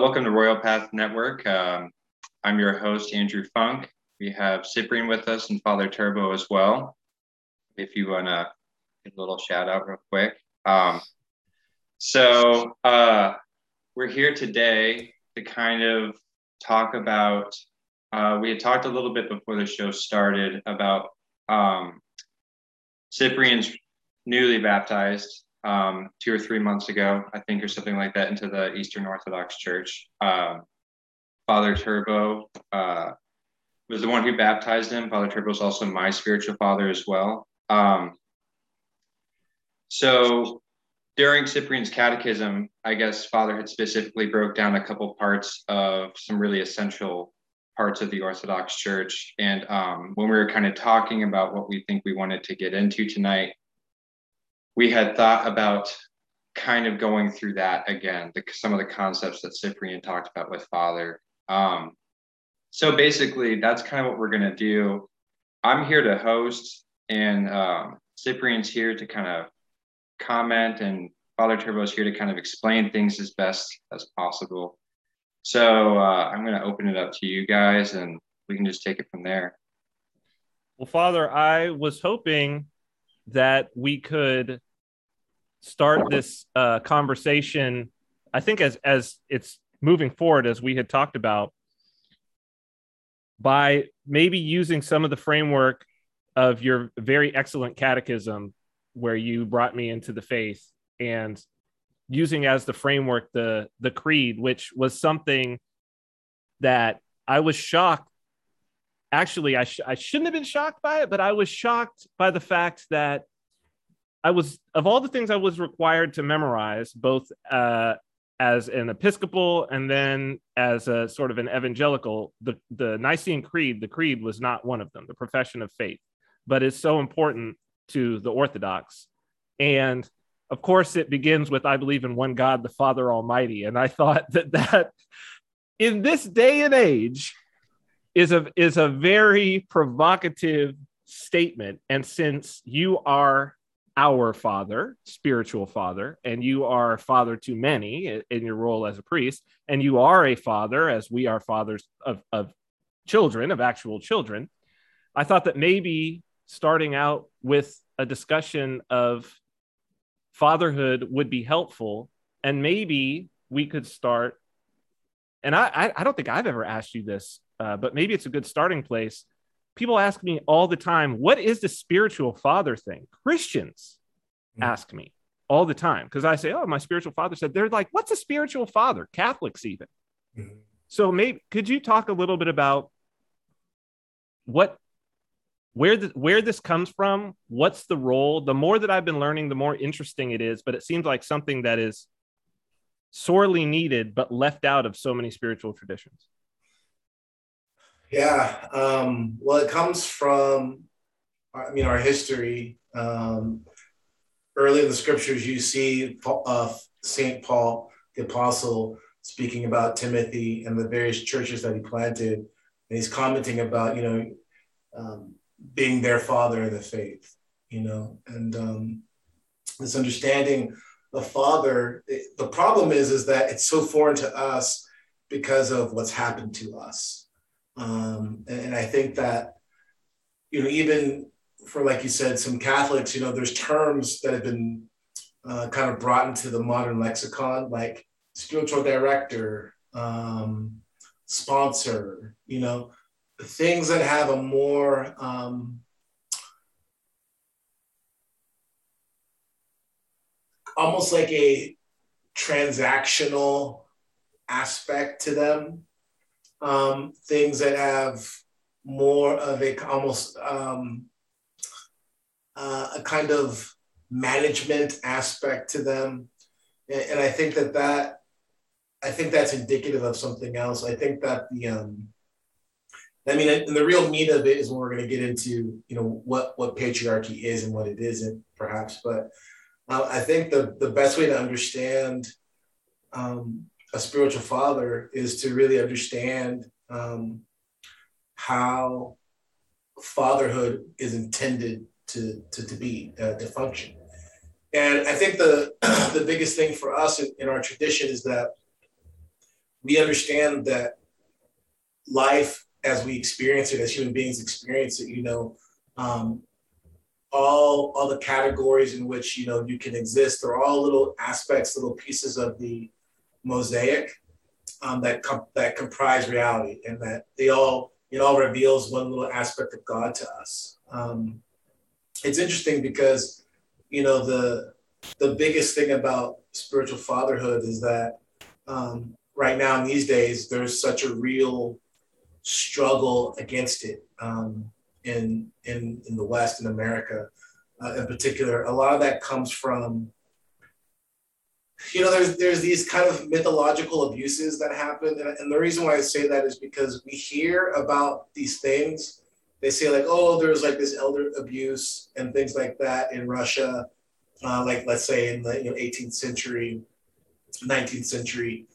Welcome to Royal Path Network. Um, I'm your host, Andrew Funk. We have Cyprian with us and Father Turbo as well. If you want to get a little shout out real quick. Um, so uh, we're here today to kind of talk about, uh, we had talked a little bit before the show started about um, Cyprian's newly baptized um, two or three months ago, I think, or something like that, into the Eastern Orthodox Church. Um, Father Turbo uh, was the one who baptized him. Father Turbo is also my spiritual father as well. Um, so during Cyprian's catechism, I guess Father had specifically broke down a couple parts of some really essential parts of the Orthodox Church. And um, when we were kind of talking about what we think we wanted to get into tonight, we had thought about kind of going through that again, the, some of the concepts that Cyprian talked about with Father. Um, so basically, that's kind of what we're going to do. I'm here to host, and um, Cyprian's here to kind of comment, and Father Turbo is here to kind of explain things as best as possible. So uh, I'm going to open it up to you guys, and we can just take it from there. Well, Father, I was hoping that we could start this uh, conversation. I think as as it's moving forward, as we had talked about, by maybe using some of the framework of your very excellent catechism, where you brought me into the faith, and using as the framework the the creed, which was something that I was shocked. Actually, I, sh- I shouldn't have been shocked by it, but I was shocked by the fact that I was of all the things I was required to memorize, both uh, as an Episcopal and then as a sort of an evangelical. The the Nicene Creed, the creed was not one of them, the profession of faith, but it's so important to the Orthodox. And of course, it begins with "I believe in one God, the Father Almighty." And I thought that that in this day and age is a is a very provocative statement. And since you are our father, spiritual father, and you are father to many in your role as a priest, and you are a father, as we are fathers of, of children, of actual children. I thought that maybe starting out with a discussion of fatherhood would be helpful, and maybe we could start. And I, I don't think I've ever asked you this, uh, but maybe it's a good starting place people ask me all the time, what is the spiritual father thing? Christians mm-hmm. ask me all the time because I say, oh, my spiritual father said, they're like, what's a spiritual father? Catholics, even. Mm-hmm. So, maybe could you talk a little bit about what where the, where this comes from what's the role the more that i've been learning the more interesting it is but it seems like something that is sorely needed but left out of so many spiritual traditions yeah. Um, well, it comes from, I mean, our history. Um, early in the scriptures, you see uh, St. Paul, the apostle, speaking about Timothy and the various churches that he planted. And he's commenting about, you know, um, being their father in the faith, you know, and um, this understanding the father. It, the problem is, is that it's so foreign to us because of what's happened to us um, and I think that, you know, even for, like you said, some Catholics, you know, there's terms that have been uh, kind of brought into the modern lexicon, like spiritual director, um, sponsor, you know, things that have a more, um, almost like a transactional aspect to them um, things that have more of a almost um, uh, a kind of management aspect to them, and, and, I think that that I think that's indicative of something else. I think that the um, I mean, and the real meat of it is when we're going to get into you know what what patriarchy is and what it isn't, perhaps. But uh, I think the the best way to understand um, a spiritual father is to really understand um, how fatherhood is intended to, to, to be, uh, to function. And I think the, the biggest thing for us in, in, our tradition is that we understand that life as we experience it, as human beings experience it, you know, um, all all the categories in which you know you can exist are all little aspects, little pieces of the mosaic um, that com- that comprise reality, and that they all it all reveals one little aspect of God to us. Um, it's interesting because you know the the biggest thing about spiritual fatherhood is that um, right now in these days there's such a real struggle against it um, in, in in the West in America uh, in particular. A lot of that comes from you know there's there's these kind of mythological abuses that happen. And, and the reason why i say that is because we hear about these things. They say like oh there's like this elder abuse and things like that in russia uh, like let's say in the you know, 18th century 19th century.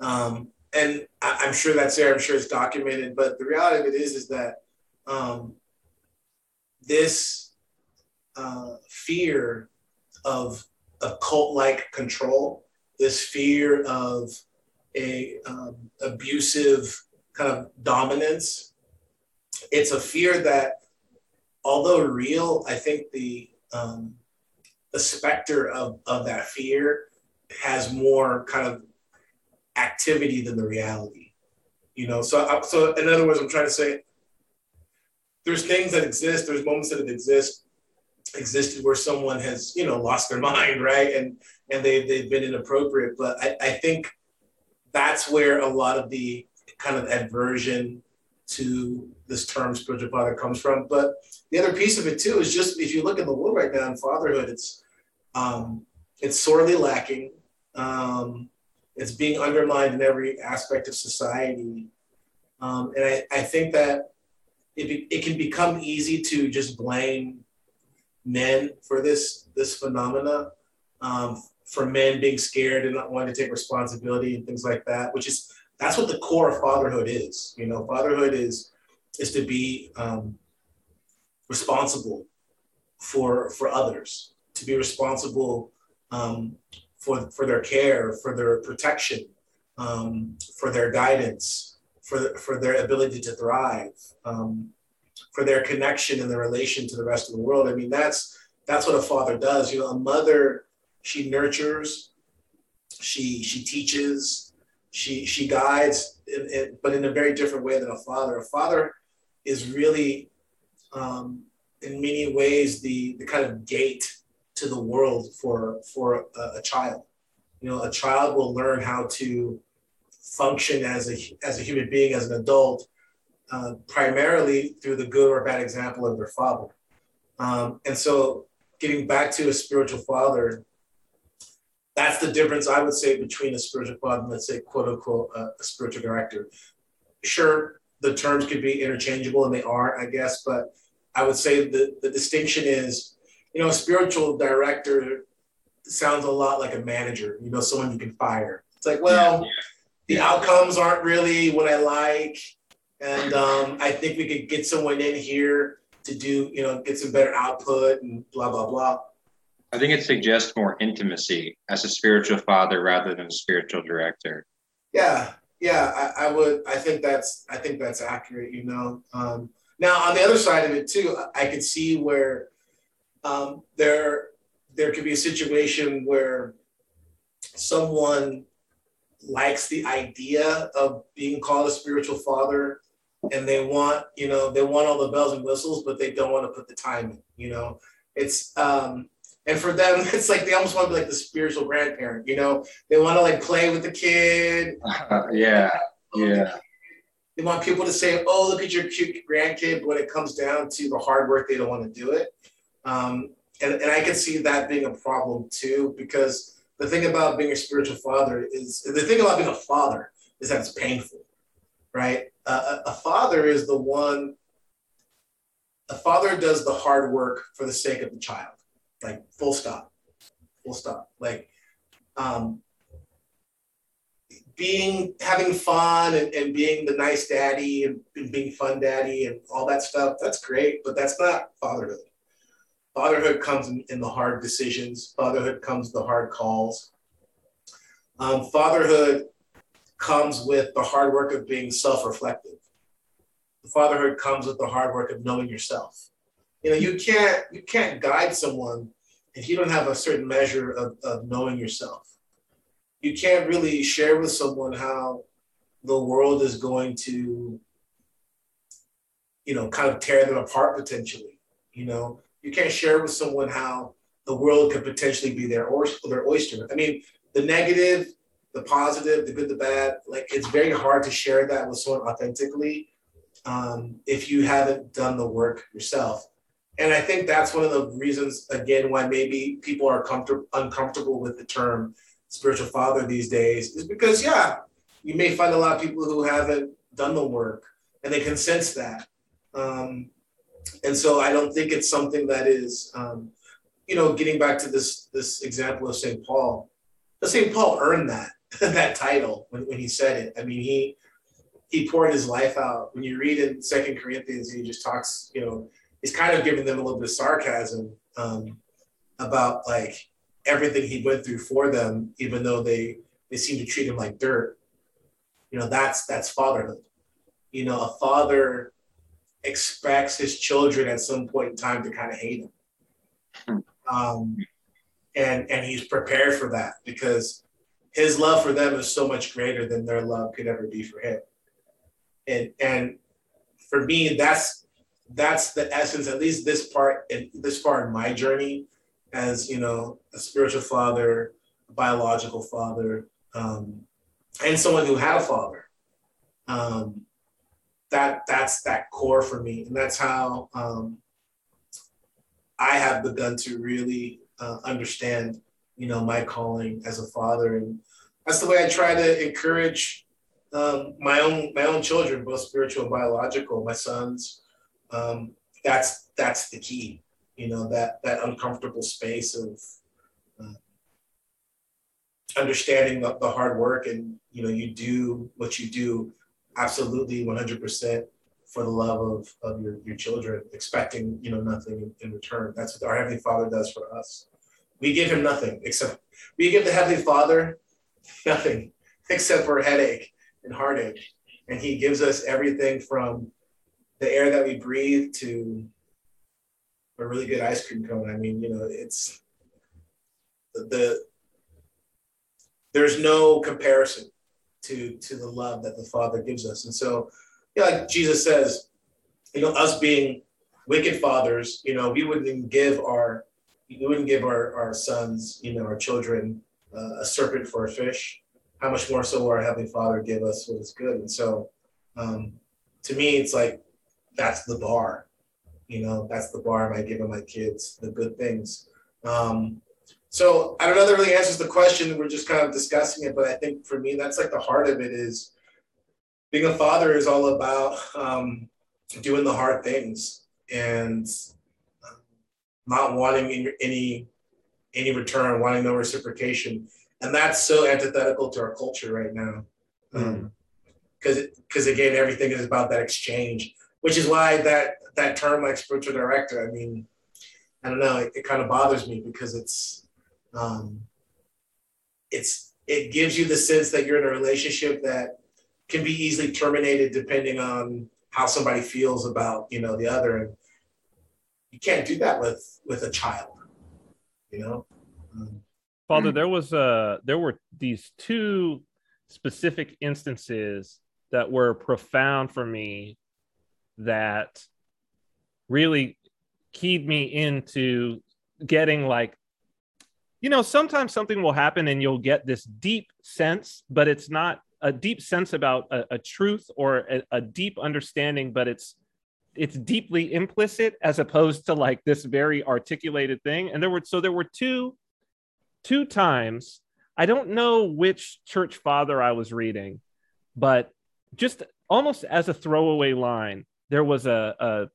Um, and I, am sure that's there. I'm sure it's documented. But the reality of it is is that um, this uh, fear of a cult-like control, this fear of a um, abusive kind of dominance. It's a fear that, although real, I think the um, the specter of, of that fear has more kind of activity than the reality. You know, so so in other words, I'm trying to say there's things that exist, there's moments that exist existed where someone has you know lost their mind right? And and they, they've been inappropriate. But I, I think that's where a lot of the kind of aversion to this term spiritual father comes from. But the other piece of it too is just if you look at the world right now in fatherhood it's um, it's sorely lacking. Um, it's being undermined in every aspect of society. Um, and I, I think that it, it can become easy to just blame men for this this phenomena, um, for men being scared and not wanting to take responsibility and things like that, which is that's what the core of fatherhood is. You know, fatherhood is is to be um, responsible for for others, to be responsible um, for for their care, for their protection, um, for their guidance, for for their ability to thrive. For their connection and their relation to the rest of the world. I mean, that's that's what a father does. You know, a mother, she nurtures, she she teaches, she she guides, in, in, but in a very different way than a father. A father is really, um, in many ways, the the kind of gate to the world for for a, a child. You know, a child will learn how to function as a as a human being, as an adult, uh, primarily through the good or bad example of their father. Um, and so, getting back to a spiritual father, that's the difference I would say between a spiritual father and, let's say, quote unquote, uh, a spiritual director. Sure, the terms could be interchangeable, and they are, I guess, but I would say the, the distinction is, you know, a spiritual director sounds a lot like a manager, you know, someone you can fire. It's like, well, yeah. the outcomes aren't really what I like and um, I think we could get someone in here to do, you know, get some better output and blah, blah, blah. I think it suggests more intimacy as a spiritual father rather than a spiritual director. Yeah, yeah, I, I would. I think that's. I think that's accurate. You know. Um, now on the other side of it too, I could see where um, there there could be a situation where someone likes the idea of being called a spiritual father and they want you know they want all the bells and whistles but they don't want to put the time in you know? It's um and for them it's like they almost want to be like the spiritual grandparent you know? They want to like play with the kid. Uh, yeah yeah. They want people to say oh look at your cute grandkid but when it comes down to the hard work they don't want to do it. Um, and, and i can see that being a problem too because the thing about being a spiritual father is the thing about being a father is that it's painful right? Uh, a father is the one a father does the hard work for the sake of the child like full stop full stop like um, being having fun and, and being the nice daddy and, and being fun daddy and all that stuff that's great but that's not fatherhood. Fatherhood comes in, in the hard decisions fatherhood comes the hard calls. Um, fatherhood comes with the hard work of being self-reflective. The fatherhood comes with the hard work of knowing yourself. You know, you can't you can't guide someone if you don't have a certain measure of, of knowing yourself. You can't really share with someone how the world is going to, you know, kind of tear them apart potentially. You know, you can't share with someone how the world could potentially be their or their oyster. I mean, the negative, the positive, the good, the bad. Like it's very hard to share that with someone authentically um, if you haven't done the work yourself. And I think that's one of the reasons, again, why maybe people are comfortable uncomfortable with the term spiritual father these days, is because yeah, you may find a lot of people who haven't done the work, and they can sense that. Um, and so I don't think it's something that is, um, you know, getting back to this this example of St. Paul. St. Paul earned that that title when, when he said it. I mean, he he poured his life out. When you read in Second Corinthians, he just talks, you know, he's kind of giving them a little bit of sarcasm um, about like everything he went through for them, even though they they seem to treat him like dirt. You know, that's that's fatherhood. You know, a father expects his children at some point in time to kind of hate him. Um, and and he's prepared for that because his love for them is so much greater than their love could ever be for him. And and for me, that's that's the essence, at least this part and this far in my journey as you know, a spiritual father, a biological father, um, and someone who had a father. Um, that that's that core for me, and that's how um, I have begun to really uh, understand, you know, my calling as a father, and that's the way I try to encourage um, my own my own children, both spiritual and biological, my sons. Um, that's that's the key, you know, that that uncomfortable space of uh, understanding the, the hard work, and you know, you do what you do absolutely 100% for the love of, of your, your children, expecting you know nothing in, in return. That's what our Heavenly Father does for us. We give him nothing except we give the Heavenly Father nothing except for headache and heartache. And he gives us everything from the air that we breathe to a really good ice cream cone. I mean, you know, it's the, the there's no comparison to to the love that the Father gives us. And so, yeah, like Jesus says, you know, us being wicked fathers, you know, we wouldn't even give our we wouldn't give our, our sons, you know, our children uh, a serpent for a fish. How much more so will our Heavenly Father give us what is good? And so um, to me, it's like that's the bar. You know, that's the bar I'm giving my kids, the good things. Um, so I don't know that really answers the question. We're just kind of discussing it, but I think for me, that's like the heart of it is being a father is all about um, doing the hard things and not wanting any any return, wanting no reciprocation, and that's so antithetical to our culture right now. Because mm. because um, again, everything is about that exchange, which is why that that term like spiritual director. I mean, I don't know, it, it kind of bothers me because it's um, it's it gives you the sense that you're in a relationship that can be easily terminated depending on how somebody feels about you know the other and you can't do that with with a child you know? Um, father there was uh there were these two specific instances that were profound for me that really keyed me into getting like you know sometimes something will happen and you'll get this deep sense but it's not a deep sense about a, a truth or a, a deep understanding but it's it's deeply implicit as opposed to like this very articulated thing. And there were so there were two two times i don't know which church father i was reading but just almost as a throwaway line there was a, a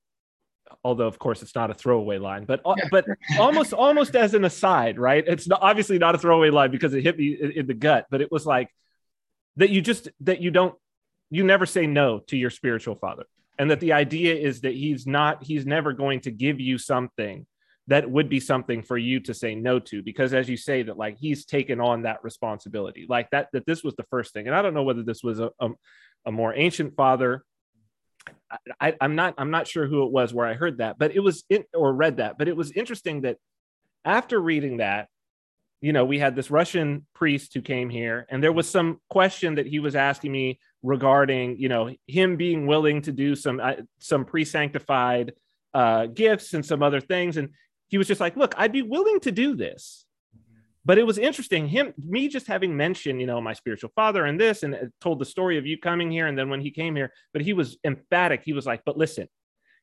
although of course it's not a throwaway line but uh, yeah. but almost almost as an aside right? It's not, obviously not a throwaway line because it hit me in, in the gut but it was like that you just that you don't you never say no to your spiritual father and that the idea is that he's not he's never going to give you something that would be something for you to say no to because as you say that like he's taken on that responsibility like that that this was the first thing. And i don't know whether this was a, a, a more ancient father. I, am not i'm not sure who it was where i heard that but it was in, or read that but it was interesting that after reading that you know we had this russian priest who came here and there was some question that he was asking me regarding you know him being willing to do some uh, some pre-sanctified uh, gifts and some other things and he was just like, look, I'd be willing to do this. But it was interesting, him, me just having mentioned, you know, my spiritual father and this, and told the story of you coming here. And then when he came here, but he was emphatic. He was like, but listen,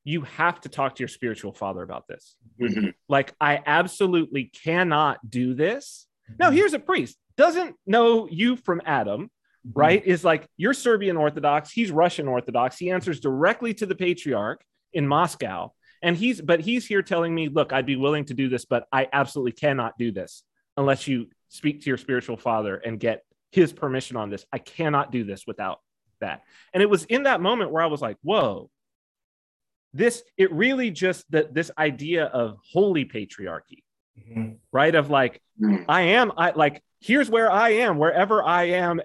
you have to talk to your spiritual father about this. Mm-hmm. Like, I absolutely cannot do this. Now, mm-hmm. here's a priest, doesn't know you from Adam, mm-hmm. right? Is like, you're Serbian Orthodox, he's Russian Orthodox. He answers directly to the patriarch in Moscow and he's but he's here telling me look i'd be willing to do this but i absolutely cannot do this unless you speak to your spiritual father and get his permission on this i cannot do this without that and it was in that moment where i was like whoa this it really just that this idea of holy patriarchy mm-hmm. right of like mm-hmm. i am i like here's where i am wherever i am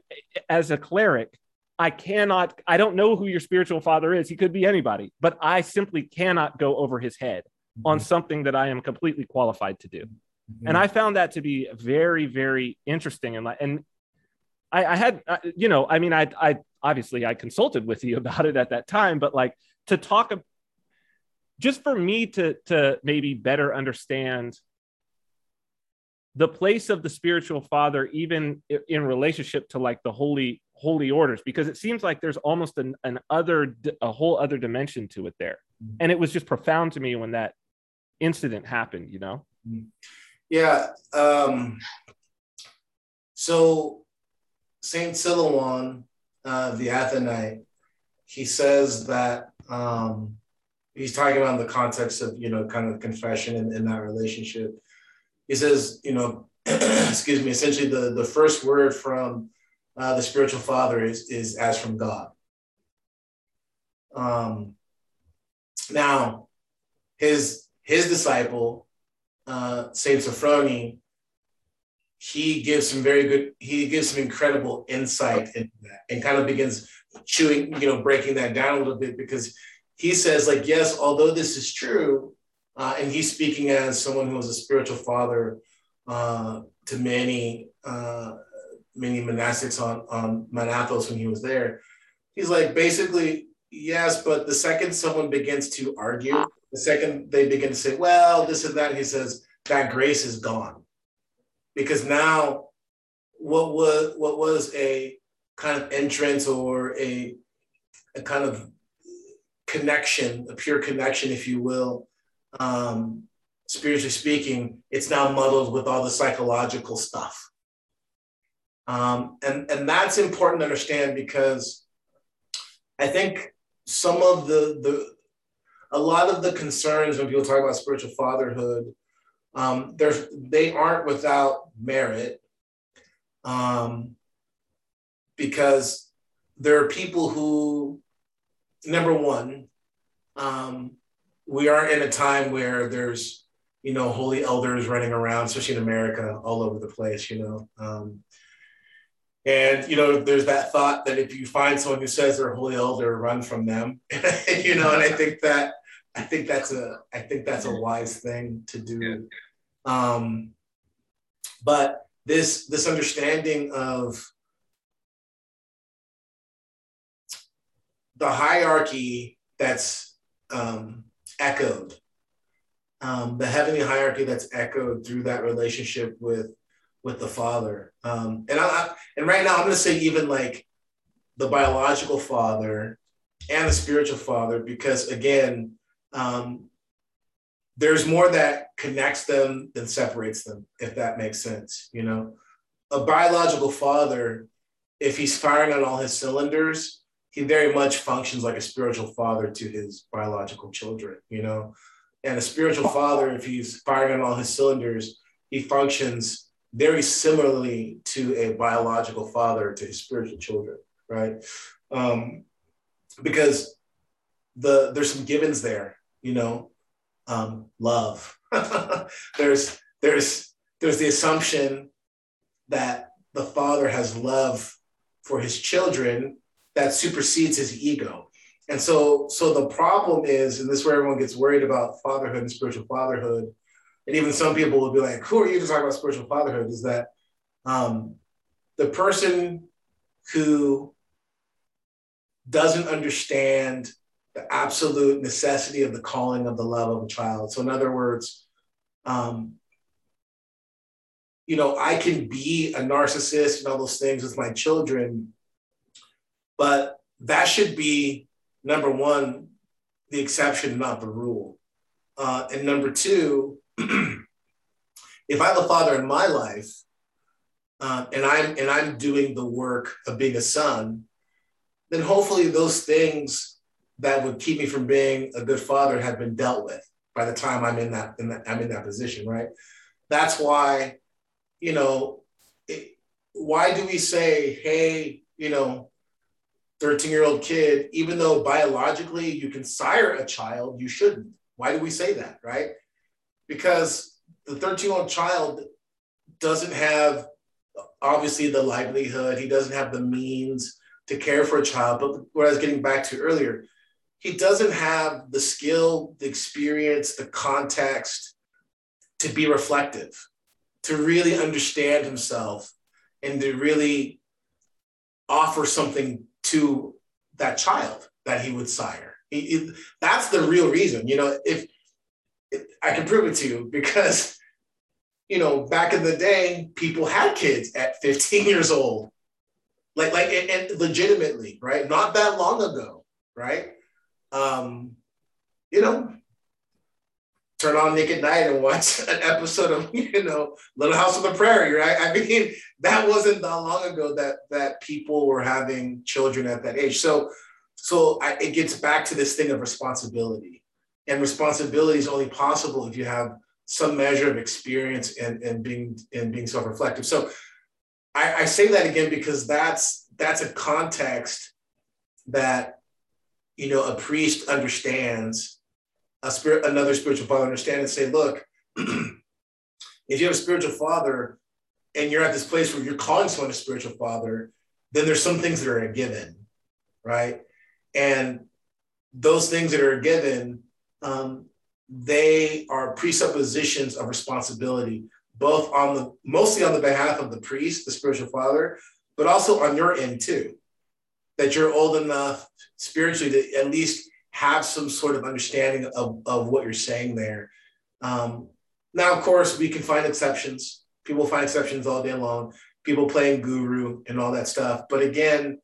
as a cleric I cannot, I don't know who your spiritual father is. He could be anybody, but I simply cannot go over his head mm-hmm. on something that I am completely qualified to do. Mm-hmm. And I found that to be very, very interesting. And, and I, I had, uh, you know, I mean, I, I obviously I consulted with you about it at that time, but like to talk, just for me to, to maybe better understand the place of the spiritual father, even in relationship to like the holy holy orders because it seems like there's almost an, an other a whole other dimension to it there mm-hmm. and it was just profound to me when that incident happened you know mm-hmm. yeah um so saint silouan uh the athonite he says that um he's talking about the context of you know kind of confession in, in that relationship he says you know excuse me essentially the the first word from uh, the spiritual father is, is as from God. Um, now, his his disciple, uh, Saint Sophrony, he gives some very good, he gives some incredible insight into that and kind of begins chewing, you know, breaking that down a little bit because he says, like, yes, although this is true, uh, and he's speaking as someone who was a spiritual father uh, to many uh, many monastics on, on Mount Athos when he was there. He's like, basically, yes, but the second someone begins to argue, the second they begin to say, well, this and that, he says, that grace is gone. Because now what was what was a kind of entrance or a, a kind of connection, a pure connection, if you will, um, spiritually speaking, it's now muddled with all the psychological stuff. Um, and, and that's important to understand because I think some of the, the a lot of the concerns when people talk about spiritual fatherhood, um, there's, they aren't without merit um, because there are people who, number one, um, we are in a time where there's, you know, holy elders running around, especially in America, all over the place, you know. Um, and you know, there's that thought that if you find someone who says they're a holy elder, run from them. you know, and I think that I think that's a I think that's a wise thing to do. Um, but this this understanding of the hierarchy that's um, echoed, um, the heavenly hierarchy that's echoed through that relationship with with the father. Um, and I, and right now I'm to say even like the biological father and the spiritual father, because again, um, there's more that connects them than separates them, if that makes sense. You know, a biological father, if he's firing on all his cylinders, he very much functions like a spiritual father to his biological children. You know, and a spiritual father, if he's firing on all his cylinders, he functions very similarly to a biological father to his spiritual children, right? Um, because the there's some givens there, you know, um, love, there's there's there's the assumption that the father has love for his children that supersedes his ego. And so, so the problem is, and this is where everyone gets worried about fatherhood and spiritual fatherhood, and even some people will be like, "Who are you to talk about spiritual fatherhood?" Is that um, the person who doesn't understand the absolute necessity of the calling of the love of a child. So, in other words, um, you know, I can be a narcissist and all those things with my children, but that should be number one, the exception, not the rule. Uh, and number two, if I have a father in my life uh, and I'm and I'm doing the work of being a son, then hopefully those things that would keep me from being a good father have been dealt with by the time I'm in that, in that I'm in that position, right? That's why, you know, it, why do we say, hey, you know, 13 year old kid, even though biologically you can sire a child, you shouldn't. Why do we say that, right? Because the 13 year old child doesn't have obviously the livelihood, he doesn't have the means to care for a child. But what I was getting back to earlier, he doesn't have the skill, the experience, the context to be reflective, to really understand himself, and to really offer something to that child that he would sire. That's the real reason. You know, if, if I can prove it to you, because you know, back in the day, people had kids at 15 years old, like like and, and legitimately, right? Not that long ago, right? um, you know, turn on Nick at Nite and watch an episode of, you know, Little House on the Prairie, right? I mean, that wasn't that long ago that that people were having children at that age. So, so I, it gets back to this thing of responsibility, and responsibility is only possible if you have some measure of experience and and being and being self-reflective. So, I, I say that again because that's that's a context that you know, a priest understands, a spirit, another spiritual father understand and say, look, if you have a spiritual father and you're at this place where you're calling someone a spiritual father, then there's some things that are a given, right? And those things that are given, um, they are presuppositions of responsibility, both on the mostly on the behalf of the priest, the spiritual father, but also on your end too that you're old enough spiritually to at least have some sort of understanding of, of what you're saying there. Um, now, of course, we can find exceptions. People find exceptions all day long. People playing guru and all that stuff. But again,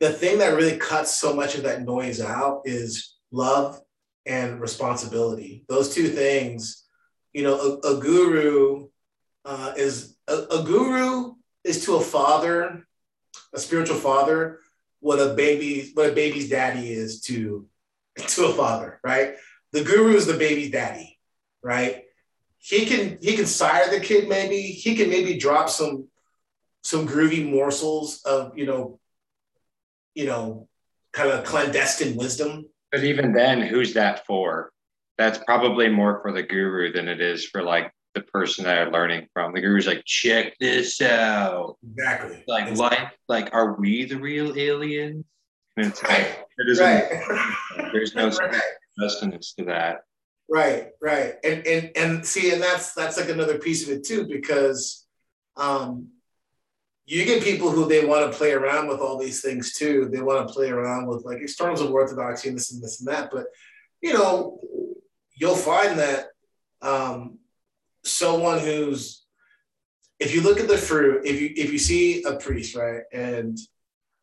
the thing that really cuts so much of that noise out is love and responsibility. Those two things, you know, a, a guru uh, is a, a guru is to a father, a spiritual father, what a baby what a baby's daddy is to to a father, right? The guru is the baby daddy, right? He can he can sire the kid maybe. He can maybe drop some some groovy morsels of you know you know kind of clandestine wisdom. But even then, who's that for? That's probably more for the guru than it is for like the person that are learning from. The guru's like, check this out. Exactly. Like, exactly. like, like, are we the real aliens? And it's right. It right. There's no right. sustenance to that. Right, right. And and and see, and that's that's like another piece of it too, because um you get people who they want to play around with all these things too. They want to play around with like externals of orthodoxy and this and this and that. But you know, you'll find that um, someone who's if you look at the fruit, if you if you see a priest, right, and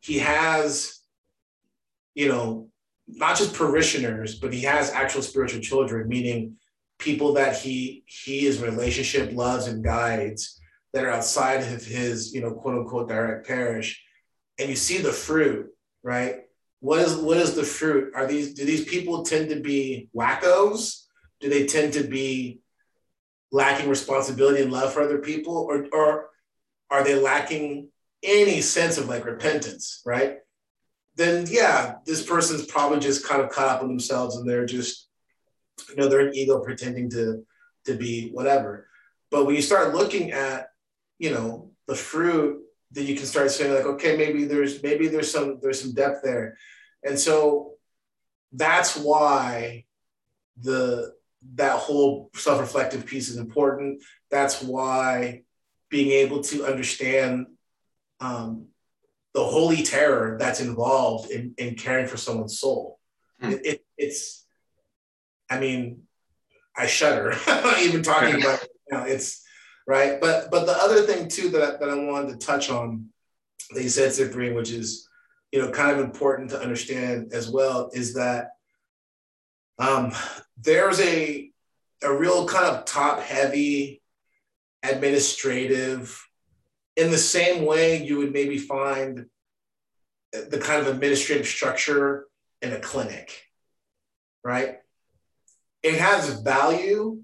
he has, you know, not just parishioners, but he has actual spiritual children, meaning people that he he his relationship loves and guides that are outside of his, you know, quote unquote direct parish, and you see the fruit, right? What is what is the fruit? Are these do these people tend to be wackos? Do they tend to be lacking responsibility and love for other people, or or are they lacking any sense of like repentance, right? Then yeah, this person's probably just kind of caught up in themselves and they're just, you know, they're an ego pretending to to be whatever. But when you start looking at, you know, the fruit, then you can start saying like, okay, maybe there's maybe there's some there's some depth there, and so that's why the that whole self-reflective piece is important. That's why being able to understand um, the holy terror that's involved in, in caring for someone's soul. Hmm. It, it, it's, I mean, I shudder even talking about it now. It's right, but but the other thing too that that I wanted to touch on that you said, Cyprian, which is you know kind of important to understand as well, is that um, there's a a real kind of top heavy administrative in the same way you would maybe find the kind of administrative structure in a clinic, right? It has value,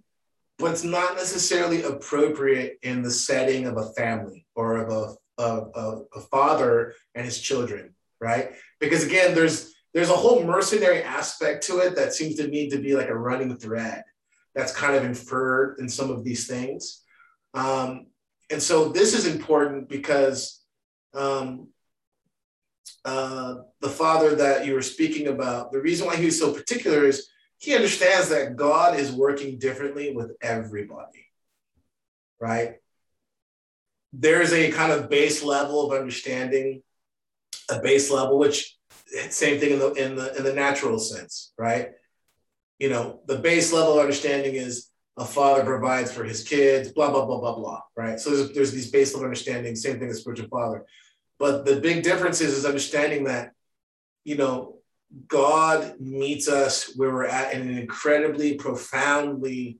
but it's not necessarily appropriate in the setting of a family or of a, of, a father and his children, right? Because again, there's there's a whole mercenary aspect to it that seems to me to be like a running thread that's kind of inferred in some of these things. Um, and so this is important because um, uh, the father that you were speaking about, the reason why he's so particular is he understands that God is working differently with everybody, right? There's a kind of base level of understanding, a base level, which same thing in the in the in the natural sense, right? You know, the base level of understanding is a father provides for his kids, blah, blah, blah, blah, blah, right? So there's, there's these level understandings, same thing as spiritual father. But the big difference is, is understanding that, you know, God meets us where we're at in an incredibly, profoundly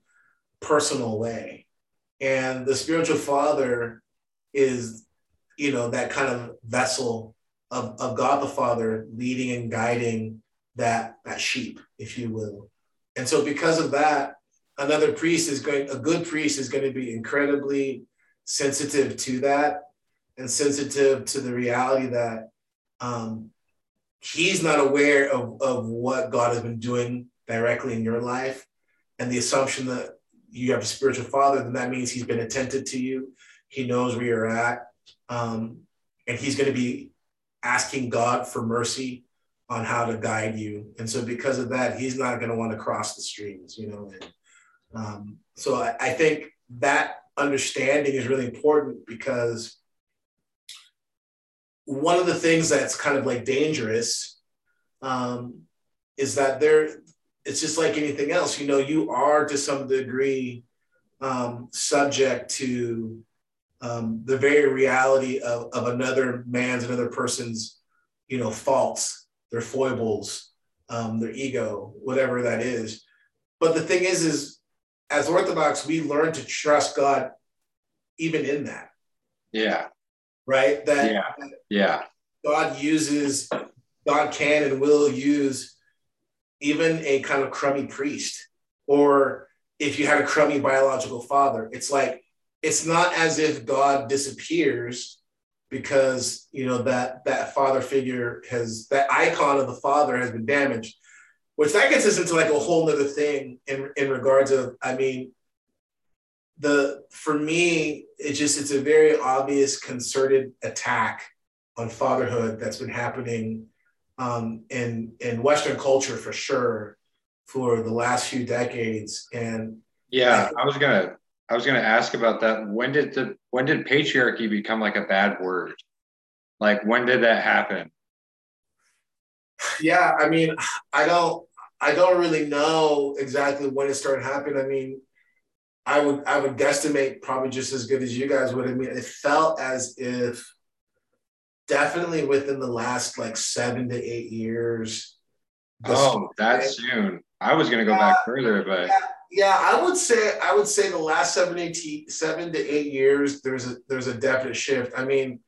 personal way. And the spiritual father is, you know, that kind of vessel of, of God the Father leading and guiding that, that sheep, if you will. And so because of that, another priest is going, a good priest is going to be incredibly sensitive to that and sensitive to the reality that um, he's not aware of, of what God has been doing directly in your life. And the assumption that you have a spiritual father, then that means he's been attentive to you. He knows where you're at. Um, and he's going to be asking God for mercy on how to guide you. And so because of that, he's not going to want to cross the streams, you know. And um, so I, I think that understanding is really important because one of the things that's kind of like dangerous um, is that there it's just like anything else you know you are to some degree um, subject to um, the very reality of, of another man's another person's you know faults their foibles um, their ego whatever that is. But the thing is is as orthodox we learn to trust god even in that. Yeah. Right? That yeah, yeah. God uses, God can and will use even a kind of crummy priest, or if you had a crummy biological father, it's like it's not as if God disappears because you know that that father figure has that icon of the father has been damaged which that gets us into like a whole nother thing in in regards of i mean the for me it just it's a very obvious concerted attack on fatherhood that's been happening um, in in western culture for sure for the last few decades. And yeah I, I was gonna i was gonna ask about that. When did the when did patriarchy become like a bad word? Like when did that happen? Yeah i mean i don't i don't really know exactly when it started happening i mean I would I would guesstimate probably just as good as you guys would. I mean, it felt as if definitely within the last like seven to eight years. Oh, that soon. I was gonna go back further, but yeah, yeah, I would say I would say the last seven, eight, seven to eight years, there's a there's a definite shift. I mean,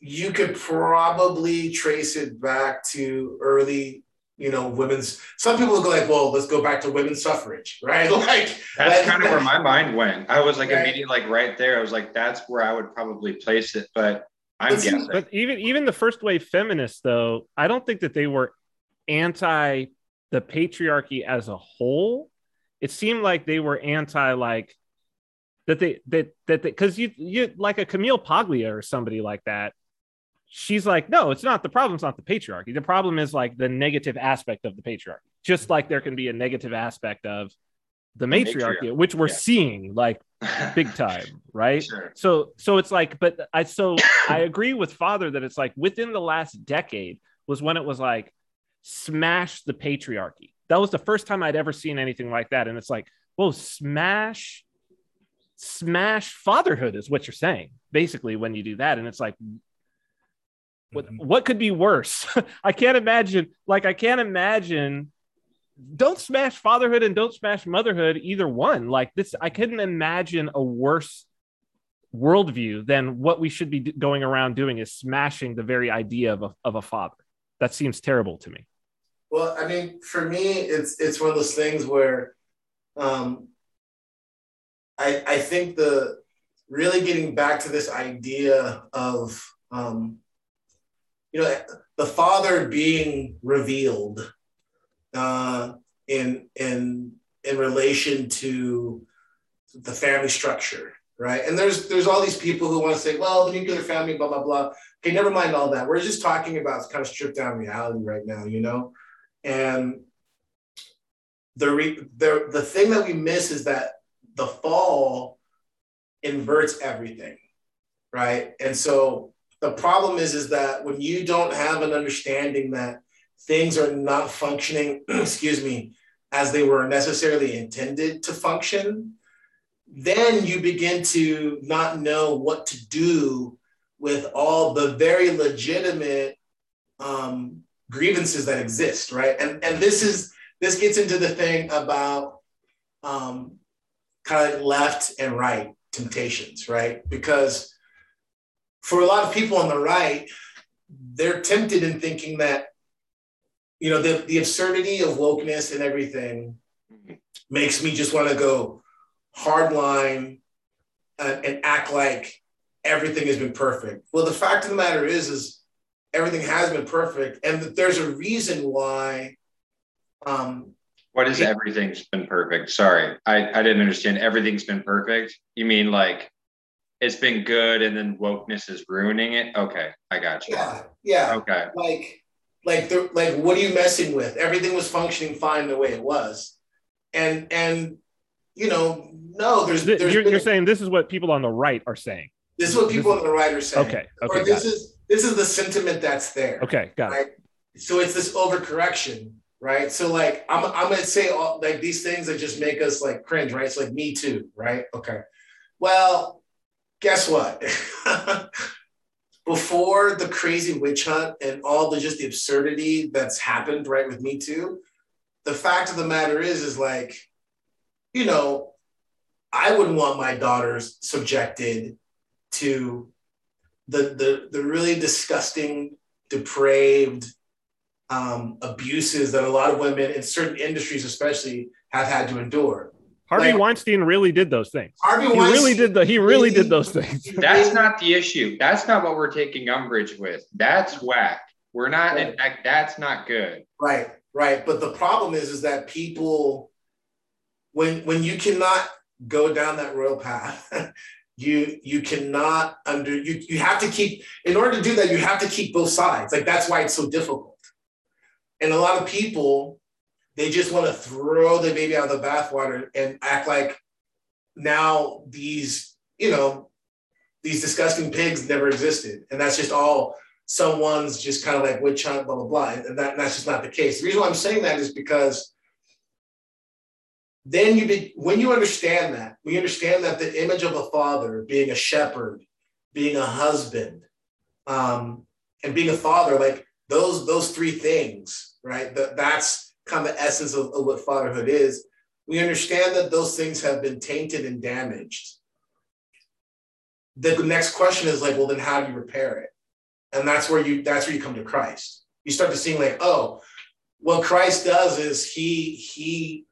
you could probably trace it back to early you know, women's. Some people will go like, "Well, let's go back to women's suffrage," right? Like that's like, kind of where my mind went. I was like right. immediately like right there. I was like, that's where I would probably place it. But I'm but guessing. But even even the first wave feminists, though, I don't think that they were anti the patriarchy as a whole, it seemed like they were anti like that they that that because you you like a Camille Paglia or somebody like that. She's like, no, it's not the problem's not the patriarchy. The problem is like the negative aspect of the patriarchy. Just like there can be a negative aspect of the matriarchy, matriarchy. which we're yeah. seeing like big time, right? Sure. So so it's like, but I so I agree with Father that it's like within the last decade was when it was like smash the patriarchy. That was the first time I'd ever seen anything like that. And it's like, whoa, smash smash fatherhood is what you're saying basically when you do that and it's like what, mm-hmm. what could be worse? I can't imagine like i can't imagine don't smash fatherhood and don't smash motherhood either one. Like this i couldn't imagine a worse worldview than what we should be going around doing is smashing the very idea of a, of a father. That seems terrible to me. Well i mean for me it's it's one of those things where um I, I think the really getting back to this idea of um, you know the father being revealed uh, in in in relation to the family structure right? And there's there's all these people who want to say well the nuclear family blah blah blah. Okay never mind all that. We're just talking about kind of stripped down reality right now you know? And the re- the the thing that we miss is that the fall inverts everything, right? And so the problem is, is that when you don't have an understanding that things are not functioning, excuse me, as they were necessarily intended to function, then you begin to not know what to do with all the very legitimate um, grievances that exist, right? And and this is this gets into the thing about um, kind of left and right temptations, right? Because for a lot of people on the right, they're tempted in thinking that, you know, the, the absurdity of wokeness and everything makes me just want to go hardline and, and act like everything has been perfect. Well, the fact of the matter is, is everything has been perfect, and that there's a reason why um, what is everything's been perfect? Sorry, I, I didn't understand. Everything's been perfect. You mean like it's been good and then wokeness is ruining it? Okay, I got you. Yeah, yeah. Okay. Like, like the like, what are you messing with? Everything was functioning fine the way it was, and and you know, no, there's. there's you're, you're saying this is what people on the right are saying. This is what people on the right are saying. Okay. Okay. Or this is this is the sentiment that's there. Okay. Got right? it. So it's this overcorrection right? So like I'm I'm gonna say all like these things that just make us like cringe, right? It's like me too, right? Okay. Well, guess what? Before the crazy witch hunt and all the just the absurdity that's happened, right, with me too, the fact of the matter is, is like, you know, I wouldn't want my daughters subjected to the the the really disgusting, depraved, um, abuses that a lot of women in certain industries, especially, have had to endure. Harvey like, Weinstein really did those things. Harvey he Weinstein really did the he really, really did those things. That's not the issue. That's not what we're taking umbrage with. That's whack. We're not right. in fact, that's not good. Right, right. But the problem is is that people when when you cannot go down that royal path, you you cannot under you you have to keep in order to do that, you have to keep both sides. Like that's why it's so difficult and a lot of people, they just want to throw the baby out of the bathwater and act like now these, you know, these disgusting pigs never existed. And that's just all someone's just kind of like witch hunt, blah, blah, blah. And that, that's just not the case. The reason why I'm saying that is because then you be, when you understand that, we understand that the image of a father being a shepherd, being a husband, um, and being a father, like those those three things right? That, that's kind of essence of, of what fatherhood is. We understand that those things have been tainted and damaged. The next question is like, well, then how do you repair it? And that's where you that's where you come to Christ. You start to see like, oh, what Christ does is he he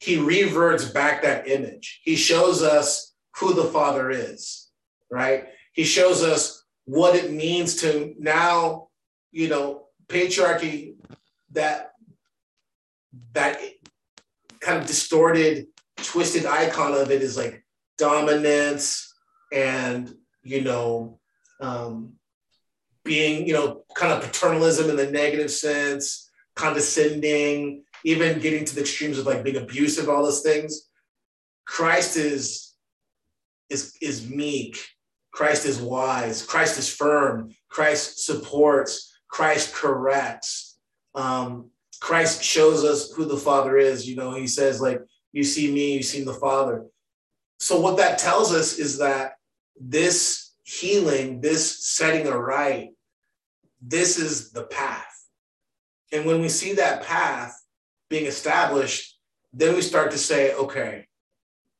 he reverts back that image. He shows us who the Father is, right? He shows us what it means to now, you know, patriarchy that that kind of distorted, twisted icon of it is like dominance and you know um, being you know kind of paternalism in the negative sense, condescending, even getting to the extremes of like being abusive, all those things. Christ is is is meek. Christ is wise. Christ is firm. Christ supports. Christ corrects. Um, Christ shows us who the Father is. You know, he says, like, you see me, you see the Father. So, what that tells us is that this healing, this setting aright, this is the path. And when we see that path being established, then we start to say, okay,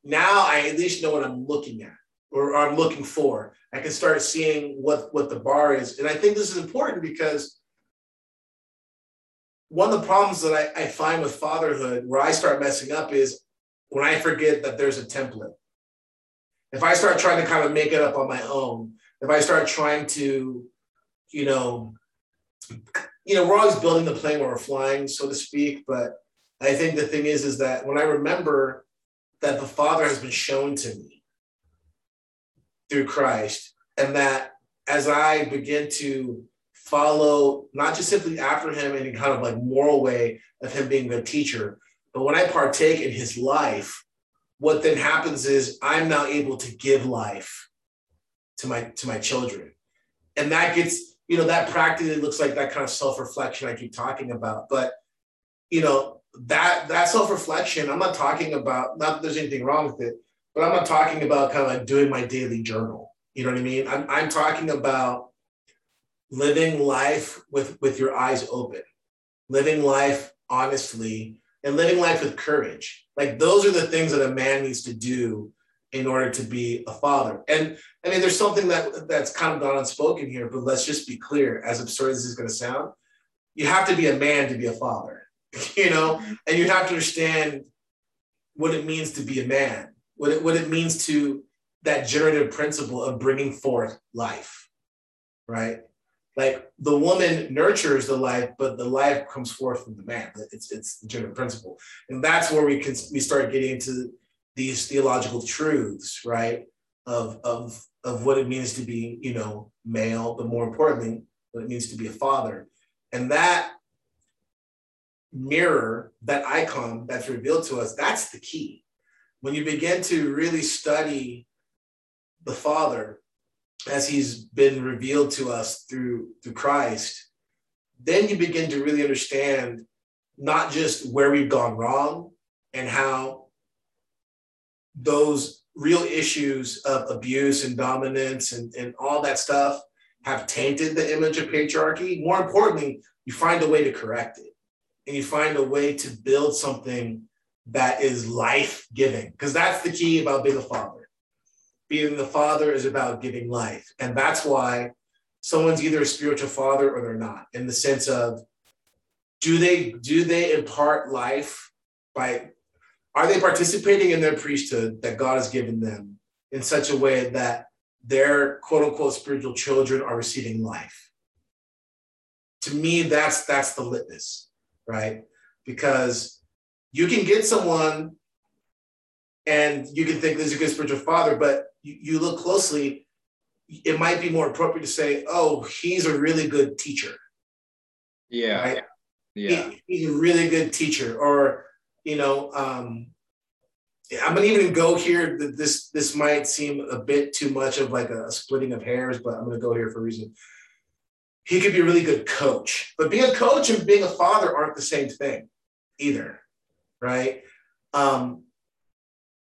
now I at least know what I'm looking at or I'm looking for. I can start seeing what, what the bar is. And I think this is important because one of the problems that I, I find with fatherhood where I start messing up is when I forget that there's a template. If I start trying to kind of make it up on my own, if I start trying to, you know, you know, we're always building the plane where we're flying, so to speak. But I think the thing is, is that when I remember that the Father has been shown to me through Christ, and that as I begin to follow not just simply after him in a kind of like moral way of him being a teacher, but when I partake in his life, what then happens is I'm now able to give life to my to my children. And that gets, you know, that practically looks like that kind of self-reflection I keep talking about. But you know, that that self-reflection, I'm not talking about not that there's anything wrong with it, but I'm not talking about kind of like doing my daily journal. You know what I mean? I'm, I'm talking about living life with, with your eyes open, living life honestly, and living life with courage. Like those are the things that a man needs to do in order to be a father. And I mean, there's something that that's kind of gone unspoken here, but let's just be clear, as absurd as this is going to sound, you have to be a man to be a father, you know, and you have to understand what it means to be a man what it, what it means to that generative principle of bringing forth life, right? Like the woman nurtures the life, but the life comes forth from the man. It's it's the generative principle, and that's where we can we start getting into these theological truths, right? Of of of what it means to be, you know, male, but more importantly, what it means to be a father, and that mirror, that icon that's revealed to us, that's the key when you begin to really study the Father as he's been revealed to us through, through Christ, then you begin to really understand not just where we've gone wrong and how those real issues of abuse and dominance and, and all that stuff have tainted the image of patriarchy. More importantly, you find a way to correct it and you find a way to build something that is life giving, because that's the key about being a father. Being the father is about giving life. And that's why someone's either a spiritual father or they're not, in the sense of do they do they impart life by are they participating in their priesthood that God has given them in such a way that their quote unquote spiritual children are receiving life? To me, that's that's the litmus, right? Because you can get someone and you can think this is a good spiritual father, but you, you look closely, it might be more appropriate to say, oh, he's a really good teacher. Yeah. Right? Yeah. He, he's a really good teacher. Or, you know, um, I'm gonna even go here. This this might seem a bit too much of like a splitting of hairs, but I'm gonna go here for a reason. He could be a really good coach, but being a coach and being a father aren't the same thing either right? Um,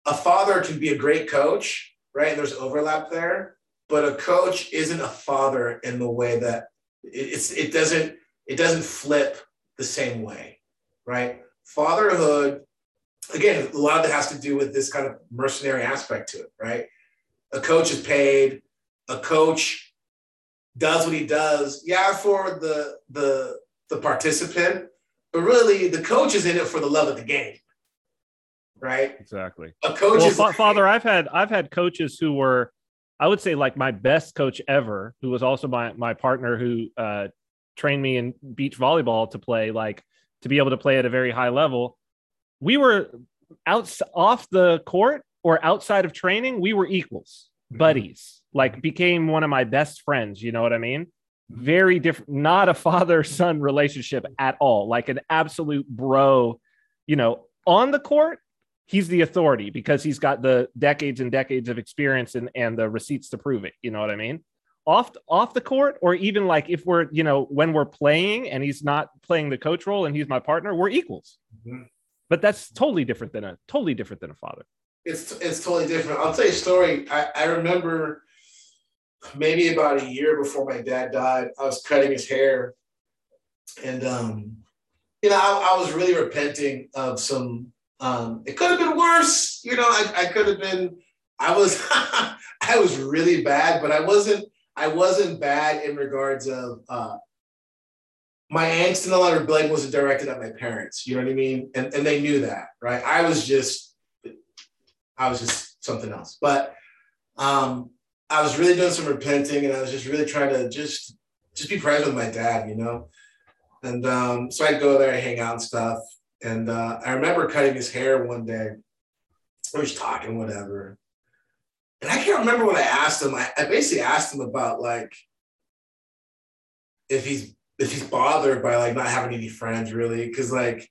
a father can be a great coach, right? There's overlap there, but a coach isn't a father in the way that it's it doesn't it doesn't flip the same way, right? Fatherhood, again, a lot of it has to do with this kind of mercenary aspect to it, right? A coach is paid, a coach does what he does, yeah, for the the the participant, but really the coach is in it for the love of the game right exactly a coach well, is fa- father i've had i've had coaches who were i would say like my best coach ever who was also my my partner who uh trained me in beach volleyball to play like to be able to play at a very high level. We were out off the court or outside of training, we were equals, mm-hmm. buddies, like became one of my best friends. You know what I mean? Very different, not a father son relationship at all, like an absolute bro. You know, on the court, he's the authority because he's got the decades and decades of experience and, and the receipts to prove it. You know what I mean? Off off the court, or even like if we're, you know, when we're playing and he's not playing the coach role and he's my partner, we're equals. Mm-hmm. But that's totally different than a totally different than a father it's it's totally different. I'll tell you a story. I, I remember maybe about a year before my dad died, I was cutting his hair. And um, you know, I, I was really repenting of some um, it could have been worse. You know, I, I could have been, I was I was really bad, but I wasn't I wasn't bad in regards of uh, my angst and a lot of blame wasn't directed at my parents. You know what I mean? And and they knew that, right? I was just I was just something else. But um, I was really doing some repenting, and I was just really trying to just just be present with my dad, you know. And um, so I'd go there, I hang out and stuff. And uh, I remember cutting his hair one day. We was talking, whatever. And I can't remember what I asked him. I, I basically asked him about like if he's if he's bothered by like not having any friends really because like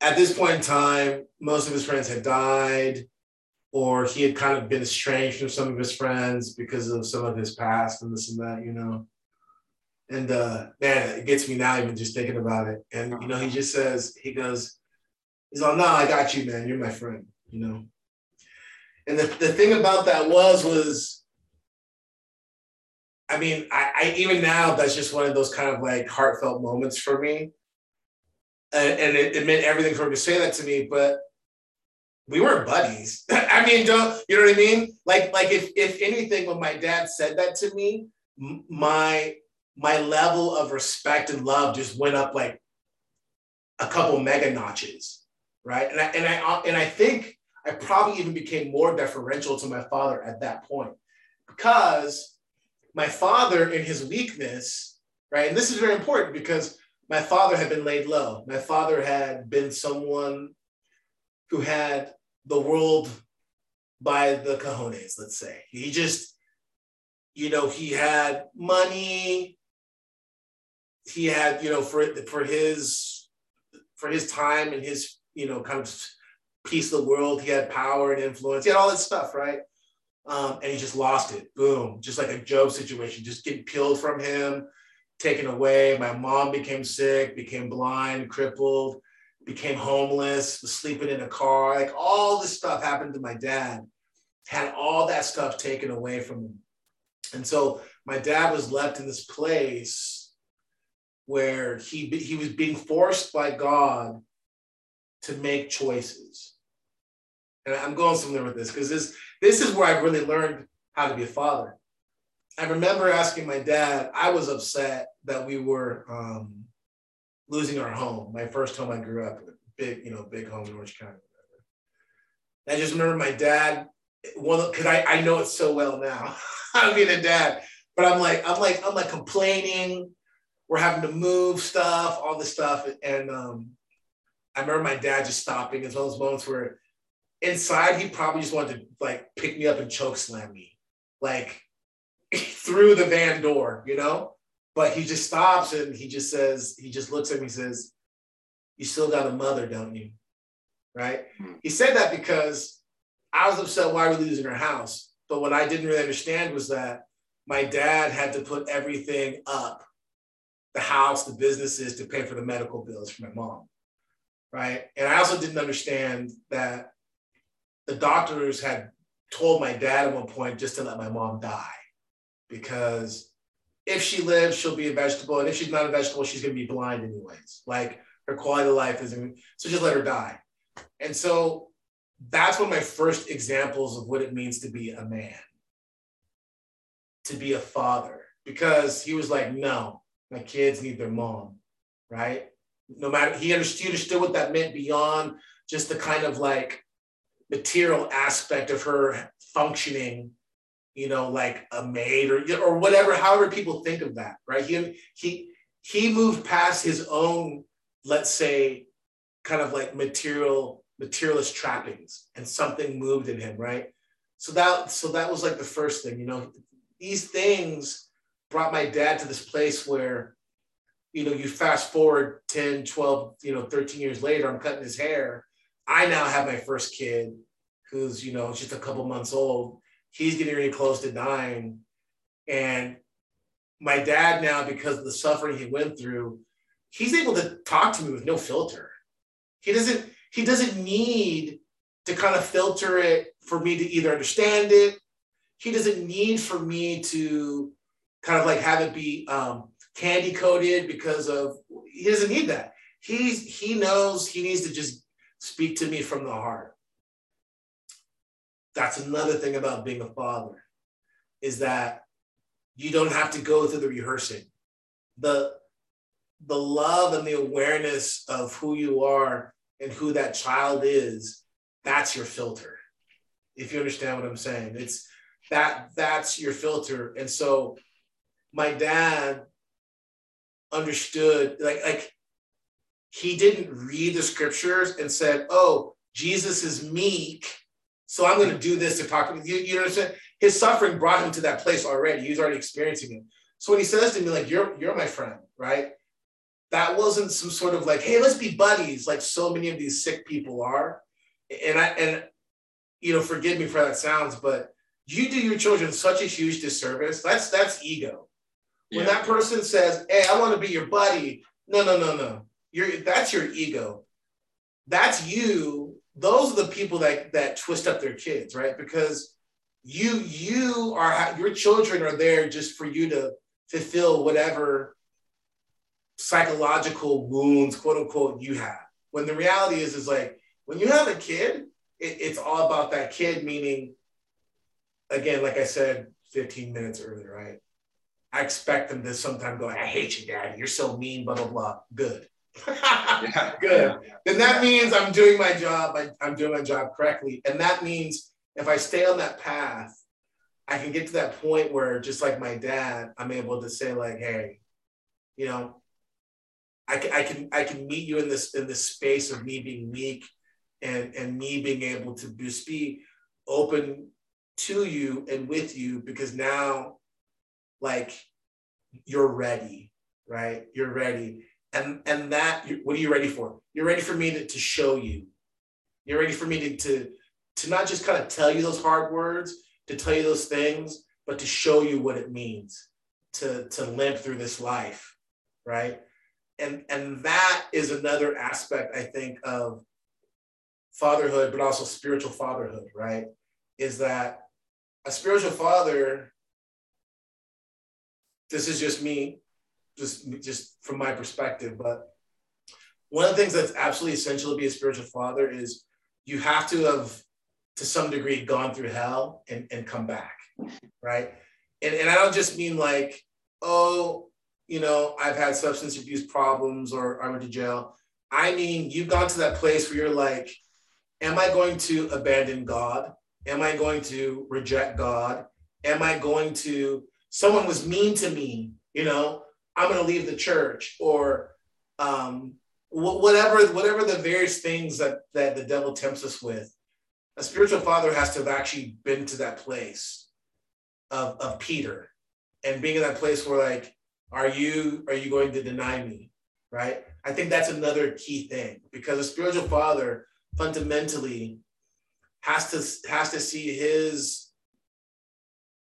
at this point in time most of his friends had died or he had kind of been estranged from some of his friends because of some of his past and this and that, you know. And uh, man, it gets me now even just thinking about it. And you know, he just says, he goes, he's like, no, I got you, man. You're my friend, you know. And the, the thing about that was, was, I mean, I, I even now that's just one of those kind of like heartfelt moments for me. And, and it, it meant everything for him to say that to me. But we weren't buddies. I mean, don't you know what I mean? Like, like if if anything, when my dad said that to me, my my level of respect and love just went up like a couple mega notches, right? And I and I uh, and I think I probably even became more deferential to my father at that point because my father, in his weakness, right? And this is very important because my father had been laid low. My father had been someone who had the world by the cojones, let's say. He just, you know, he had money. He had, you know, for for his for his time and his, you know, kind of piece of the world, he had power and influence. He had all that stuff, right? Um, and he just lost it. Boom, just like a Job situation, just getting peeled from him, taken away. My mom became sick, became blind, crippled became homeless, was sleeping in a car. Like all this stuff happened to my dad, had all that stuff taken away from him. And so my dad was left in this place where he, he was being forced by God to make choices. And I'm going somewhere with this because this, this is where I really learned how to be a father. I remember asking my dad, I was upset that we were um, losing our home, my first home I grew up in, big, you know, big home in Orange County. I just remember my dad, one because I, I know it so well now. I mean a dad, but I'm like, I'm like, I'm like complaining. We're having to move stuff, all this stuff. And um, I remember my dad just stopping. It's one of those moments where inside he probably just wanted to like pick me up and choke slam me, like through the van door, you know? But he just stops and he just says, he just looks at me and says, You still got a mother, don't you? Right? Hmm. He said that because I was upset why we're losing our house. But what I didn't really understand was that my dad had to put everything up the house, the businesses to pay for the medical bills for my mom. Right. And I also didn't understand that the doctors had told my dad at one point just to let my mom die because if she lives, she'll be a vegetable. And if she's not a vegetable, she's going to be blind anyways. Like her quality of life isn't, so just let her die. And so that's one of my first examples of what it means to be a man, to be a father, because he was like, no, my kids need their mom, right? No matter, he understood, understood what that meant beyond just the kind of like material aspect of her functioning you know, like a maid or or whatever, however people think of that, right? He he he moved past his own let's say, kind of like material, materialist trappings, and something moved in him, right? So that so that was like the first thing, you know. These things brought my dad to this place where, you know, you fast forward 10, 12, you know, 13 years later, I'm cutting his hair. I now have my first kid who's, you know, just a couple months old. He's getting really close to dying. And my dad now, because of the suffering he went through, he's able to talk to me with no filter. He doesn't, he doesn't need to kind of filter it for me to either understand it. He doesn't need for me to kind of like have it be um, candy coated because of he doesn't need that. He's he knows he needs to just speak to me from the heart. That's another thing about being a father, is that you don't have to go through the rehearsing. The the love and the awareness of who you are and who that child is, that's your filter. If you understand what I'm saying, it's that that's your filter. And so my dad understood like like he didn't read the scriptures and said, "Oh, Jesus is meek, so I'm going to do this to talk." To you, you saying? His suffering brought him to that place already. He was already experiencing it. So when he says to me, like, "You're you're my friend," right? That wasn't some sort of like, "Hey, let's be buddies," like so many of these sick people are. And I and you know, forgive me for that sounds, but you do your children such a huge disservice. That's that's ego. When yeah. that person says, "Hey, I want to be your buddy," no, no, no, no. You're that's your ego. That's you. Those are the people that that twist up their kids, right? Because you you are your children are there just for you to fulfill whatever psychological wounds, quote unquote, you have. When the reality is, is like when you have a kid, it, it's all about that kid. Meaning, again, like I said 15 minutes earlier, right? I expect them to sometime go, I hate you, daddy. You're so mean, blah, blah, blah. Good. yeah, Good. Yeah. Then that means I'm doing my job. I, I'm doing my job correctly. And that means if I stay on that path, I can get to that point where just like my dad, I'm able to say like, hey, you know, I can, I can, I can meet you in this, in this space of me being meek and, and me being able to just be open to you and with you because now like you're ready, right? You're ready. And and that what are you ready for? You're ready for me to, to show you. You're ready for me to, to to not just kind of tell you those hard words, to tell you those things, but to show you what it means to to limp through this life, right? And and that is another aspect I think of fatherhood, but also spiritual fatherhood, right? Is that a spiritual father this is just me, just just from my perspective. But one of the things that's absolutely essential to be a spiritual father is you have to have, to some degree, gone through hell and, and come back, right? And, and I don't just mean like, oh, you know, I've had substance abuse problems or I went to jail. I mean, you've gone to that place where you're like, am I going to abandon God? Am I going to reject God? Am I going to someone was mean to me, you know, I'm going to leave the church or um, whatever, whatever the various things that, that the devil tempts us with. A spiritual father has to have actually been to that place of, of Peter and being in that place where like, are you, are you going to deny me? Right. I think that's another key thing because a spiritual father fundamentally has to has to see his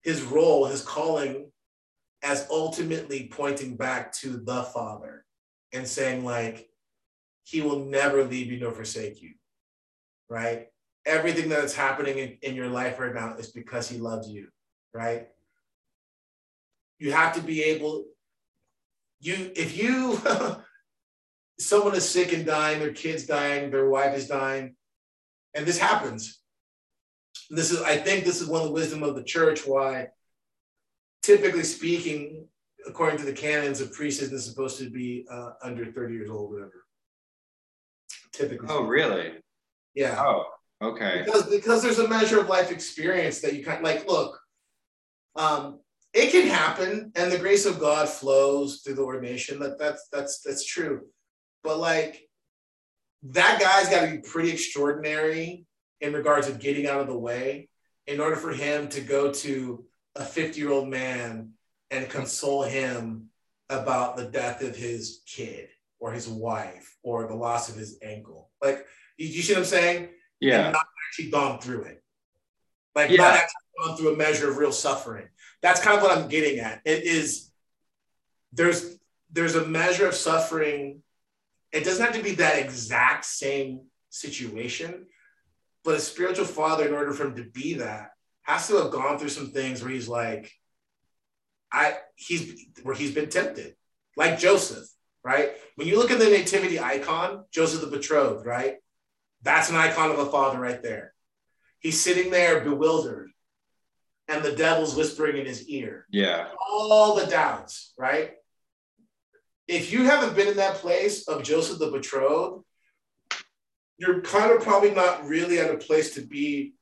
his role, his calling, as ultimately pointing back to the Father and saying, like, He will never leave you nor forsake you, right? Everything that is happening in, in your life right now is because He loves you, right? You have to be able, you, if you, someone is sick and dying, their kid's dying, their wife is dying, and this happens this is I think this is one of the wisdom of the church why typically speaking, according to the canons, a priest isn't supposed to be uh, under 30 years old, whatever. Typically. Oh, really? Yeah. Oh, okay. Because because there's a measure of life experience that you kind of like, look, um, it can happen, and the grace of God flows through the ordination. That that's that's that's true. but like that guy's got to be pretty extraordinary in regards of getting out of the way in order for him to go to a 50 year old man and console him about the death of his kid or his wife or the loss of his ankle. Like, you, you see what I'm saying? Yeah. And not actually gone through it. Like, Yeah. not actually gone through a measure of real suffering. That's kind of what I'm getting at. It is there's there's a measure of suffering. It doesn't have to be that exact same situation, but a spiritual father, in order for him to be that, has to have gone through some things where he's like, I he's where he's been tempted, like Joseph, right? When you look at the nativity icon, Joseph the betrothed, right? That's an icon of a father right there. He's sitting there bewildered, and the devil's whispering in his ear Yeah. all the doubts, right? If you haven't been in that place of Joseph the betrothed, you're kind of probably not really at a place to be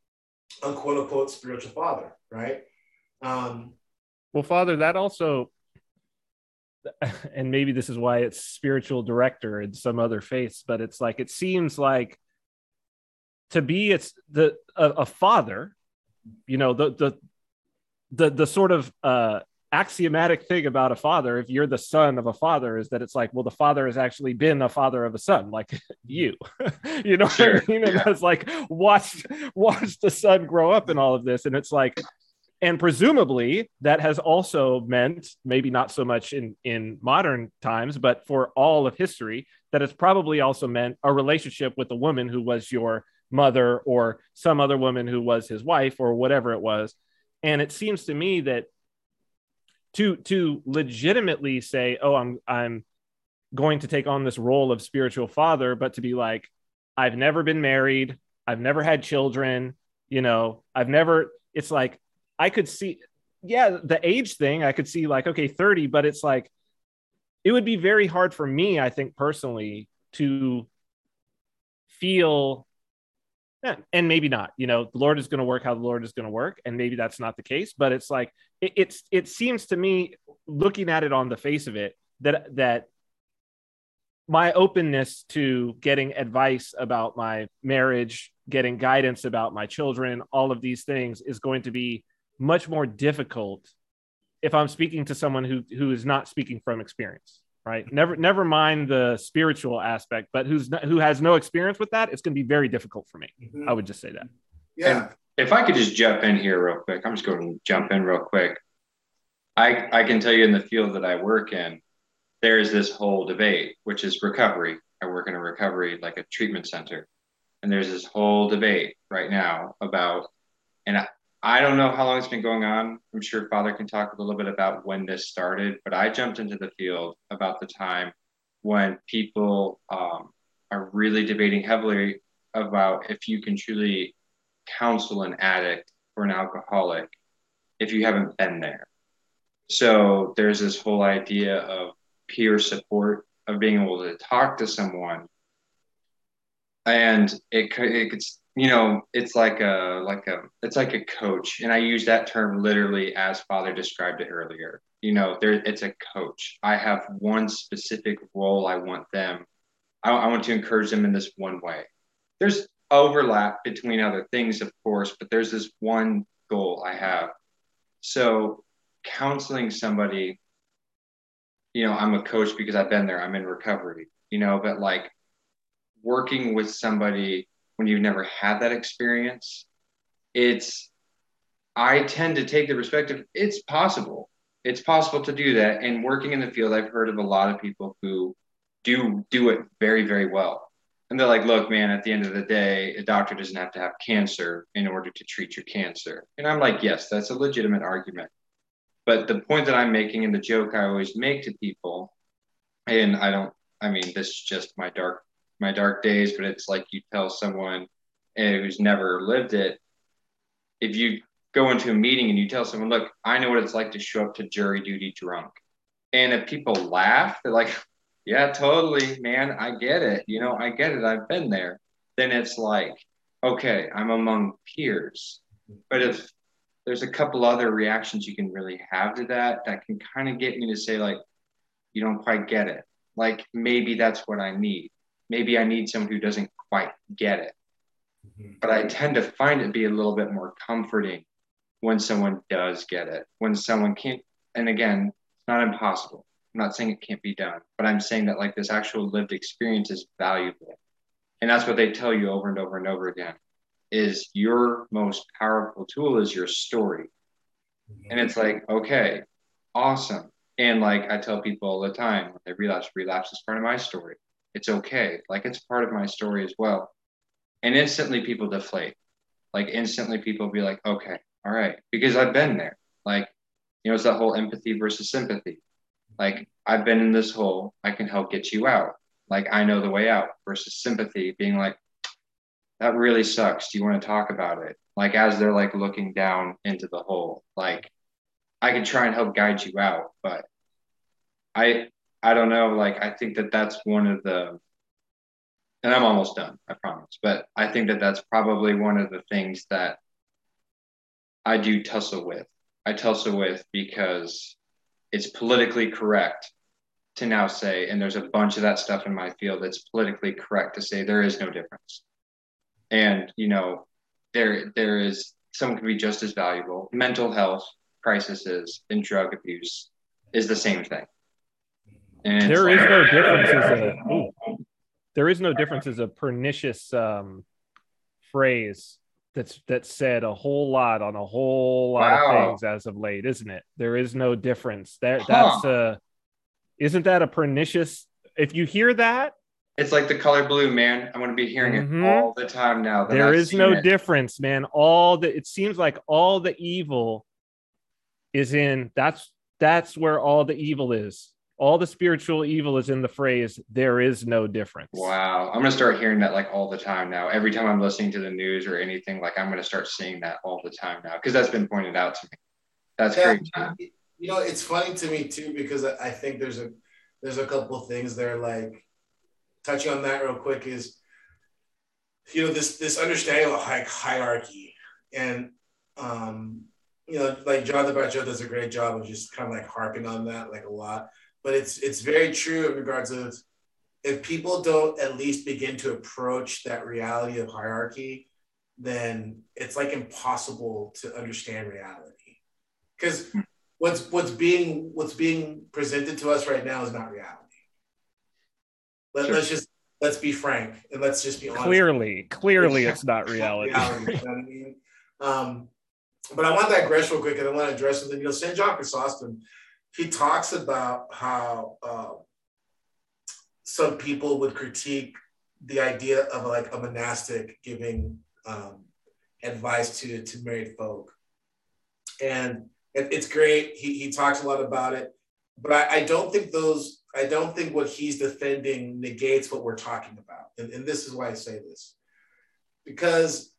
a quote unquote spiritual father, right? Um, Well, Father, that also, and maybe this is why it's spiritual director in some other faiths, but it's like it seems like to be it's the a, a father, you know, the the the the sort of uh axiomatic thing about a father if you're the son of a father is that it's like well the father has actually been a father of a son like you you know Sure, what i mean? And yeah. it's like watch watch the son grow up in all of this and it's like and presumably that has also meant maybe not so much in in modern times but for all of history that it's probably also meant a relationship with a woman who was your mother or some other woman who was his wife or whatever it was. And it seems to me that to to legitimately say oh i'm i'm going to take on this role of spiritual father but to be like i've never been married. I've never had children you know i've never it's like i could see yeah the age thing i could see like okay 30 but it's like it would be very hard for me i think personally to feel yeah, and maybe not you know the lord is going to work how the lord is going to work and maybe that's not the case but it's like it, it's it seems to me looking at it on the face of it that that my openness to getting advice about my marriage getting guidance about my children all of these things is going to be much more difficult if i'm speaking to someone who who is not speaking from experience right never never mind the spiritual aspect but who's not, who has no experience with that it's going to be very difficult for me mm-hmm. i would just say that yeah, If I could just jump in here real quick, I'm just going to jump in real quick. I, I can tell you in the field that I work in, there is this whole debate, which is recovery. I work in a recovery, like a treatment center. And there's this whole debate right now about, and I, I don't know how long it's been going on. I'm sure Father can talk a little bit about when this started, but I jumped into the field about the time when people um, are really debating heavily about if you can truly counsel an addict or an alcoholic if you haven't been there. So there's this whole idea of peer support, of being able to talk to someone. And it, it's, you know, it's like a, like a, it's like a coach. And I use that term literally as Father described it earlier. You know, there, it's a coach. I have one specific role I want them, I, I want to encourage them in this one way. There's overlap between other things, of course, but there's this one goal I have. So, counseling somebody, you know, I'm a coach because I've been there, I'm in recovery, you know, but like working with somebody when you've never had that experience, it's, I tend to take the perspective, it's possible. It's possible to do that. And working in the field, I've heard of a lot of people who do do it very, very well. And they're like, look, man, at the end of the day, a doctor doesn't have to have cancer in order to treat your cancer. And I'm like, yes, that's a legitimate argument. But the point that I'm making and the joke I always make to people, and I don't, I mean, this is just my dark, my dark days, but it's like you tell someone eh, who's never lived it, if you go into a meeting and you tell someone, look, I know what it's like to show up to jury duty drunk. And if people laugh, they're like, yeah, totally, man. I get it. You know, I get it. I've been there. Then it's like, okay, I'm among peers. But if there's a couple other reactions you can really have to that, that can kind of get me to say, like, you don't quite get it. like maybe that's what I need. Maybe I need someone who doesn't quite get it. Mm-hmm. But I tend to find it be a little bit more comforting when someone does get it, when someone can't. And again, it's not impossible. I'm not saying it can't be done, but I'm saying that like this actual lived experience is valuable. And that's what they tell you over and over and over again is your most powerful tool is your story. And it's like, okay, awesome. And like I tell people all the time, when they relapse, relapse is part of my story. It's okay. Like it's part of my story as well. And instantly people deflate. Like instantly people be like, okay, all right, because I've been there. Like, you know, it's that whole empathy versus sympathy. Like I've been in this hole, I can help get you out. Like I know the way out versus sympathy being like, that really sucks. Do you want to talk about it? Like as they're like looking down into the hole, like I can try and help guide you out, but I I don't know. Like I think that that's one of the, and I'm almost done. I promise. But I think that that's probably one of the things that I do tussle with. I tussle with because it's politically correct to now say, and there's a bunch of that stuff in my field that's politically correct to say there is no difference. And you know, there there is someone can be just as valuable. Mental health crises and drug abuse is the same thing. And there is no difference as a ooh, there is no difference as a pernicious um, phrase that's that's said a whole lot on a whole lot wow. of things as of late, isn't it? There is no difference. That that's a isn't that a pernicious if you hear that it's like the color blue, man. I'm going to be hearing mm-hmm. it all the time now. There is no it. difference, man. All the it seems like all the evil is in that's that's where all the evil is all the spiritual evil is in the phrase there is no difference. Wow. I'm going to start hearing that like all the time now. Every time i'm listening to the news or anything like i'm going to start seeing that all the time now because that's been pointed out to me. That's yeah, great you know it's funny to me too because i think there's a there's a couple things there like touching on that real quick is you know this this understanding of like hierarchy and um you know like jonathan Pageau does a great job of just kind of like harping on that like a lot but it's it's very true in regards of if people don't at least begin to approach that reality of hierarchy, then it's like impossible to understand reality. Because what's what's being what's being presented to us right now is not reality. Let, us just let's be frank and let's just be honest. Clearly, clearly, it's, it's not reality. reality you know I mean? um, but I want to digress real quick, and I want to address something. You know, St. John Chrysostom he talks about how uh, some people would critique the idea of like a monastic giving um, advice to to married folk, and it, it's great. He he talks a lot about it, but I, I don't think those. I don't think what he's defending negates what we're talking about, and, and this is why I say this, because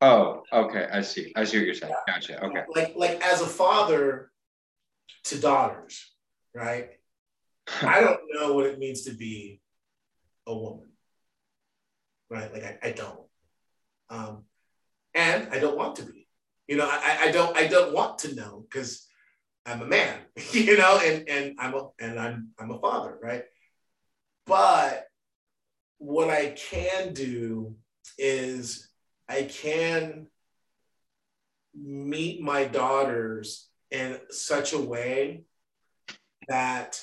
Oh, okay. I see. I see what you're saying. Gotcha. Okay. Like, like as a father, to daughters, right? I don't know what it means to be a woman, right? Like I, I don't, um, and I don't want to be. You know, I, I don't I don't want to know because I'm a man, you know, and and I'm a and I'm I'm a father, right? But what I can do is I can meet my daughters in such a way that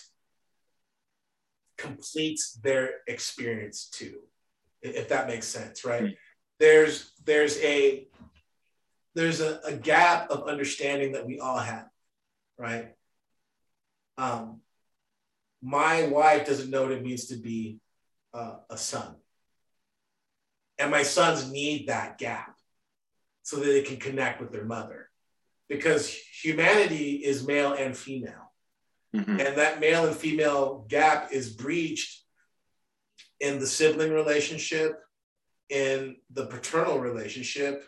completes their experience too if that makes sense right? Mm-hmm. there's there's a there's a, a, gap of understanding that we all have right? Um my wife doesn't know what it means to be uh, a son. And my sons need that gap so that they can connect with their mother because humanity is male and female. Mm-hmm. And that male and female gap is breached in the sibling relationship, in the paternal relationship,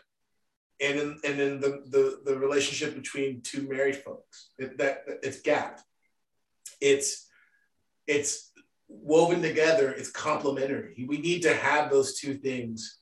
and in, and in the, the, the relationship between two married folks. It, that it's gapped. It's it's woven together. It's complementary. We need to have those two things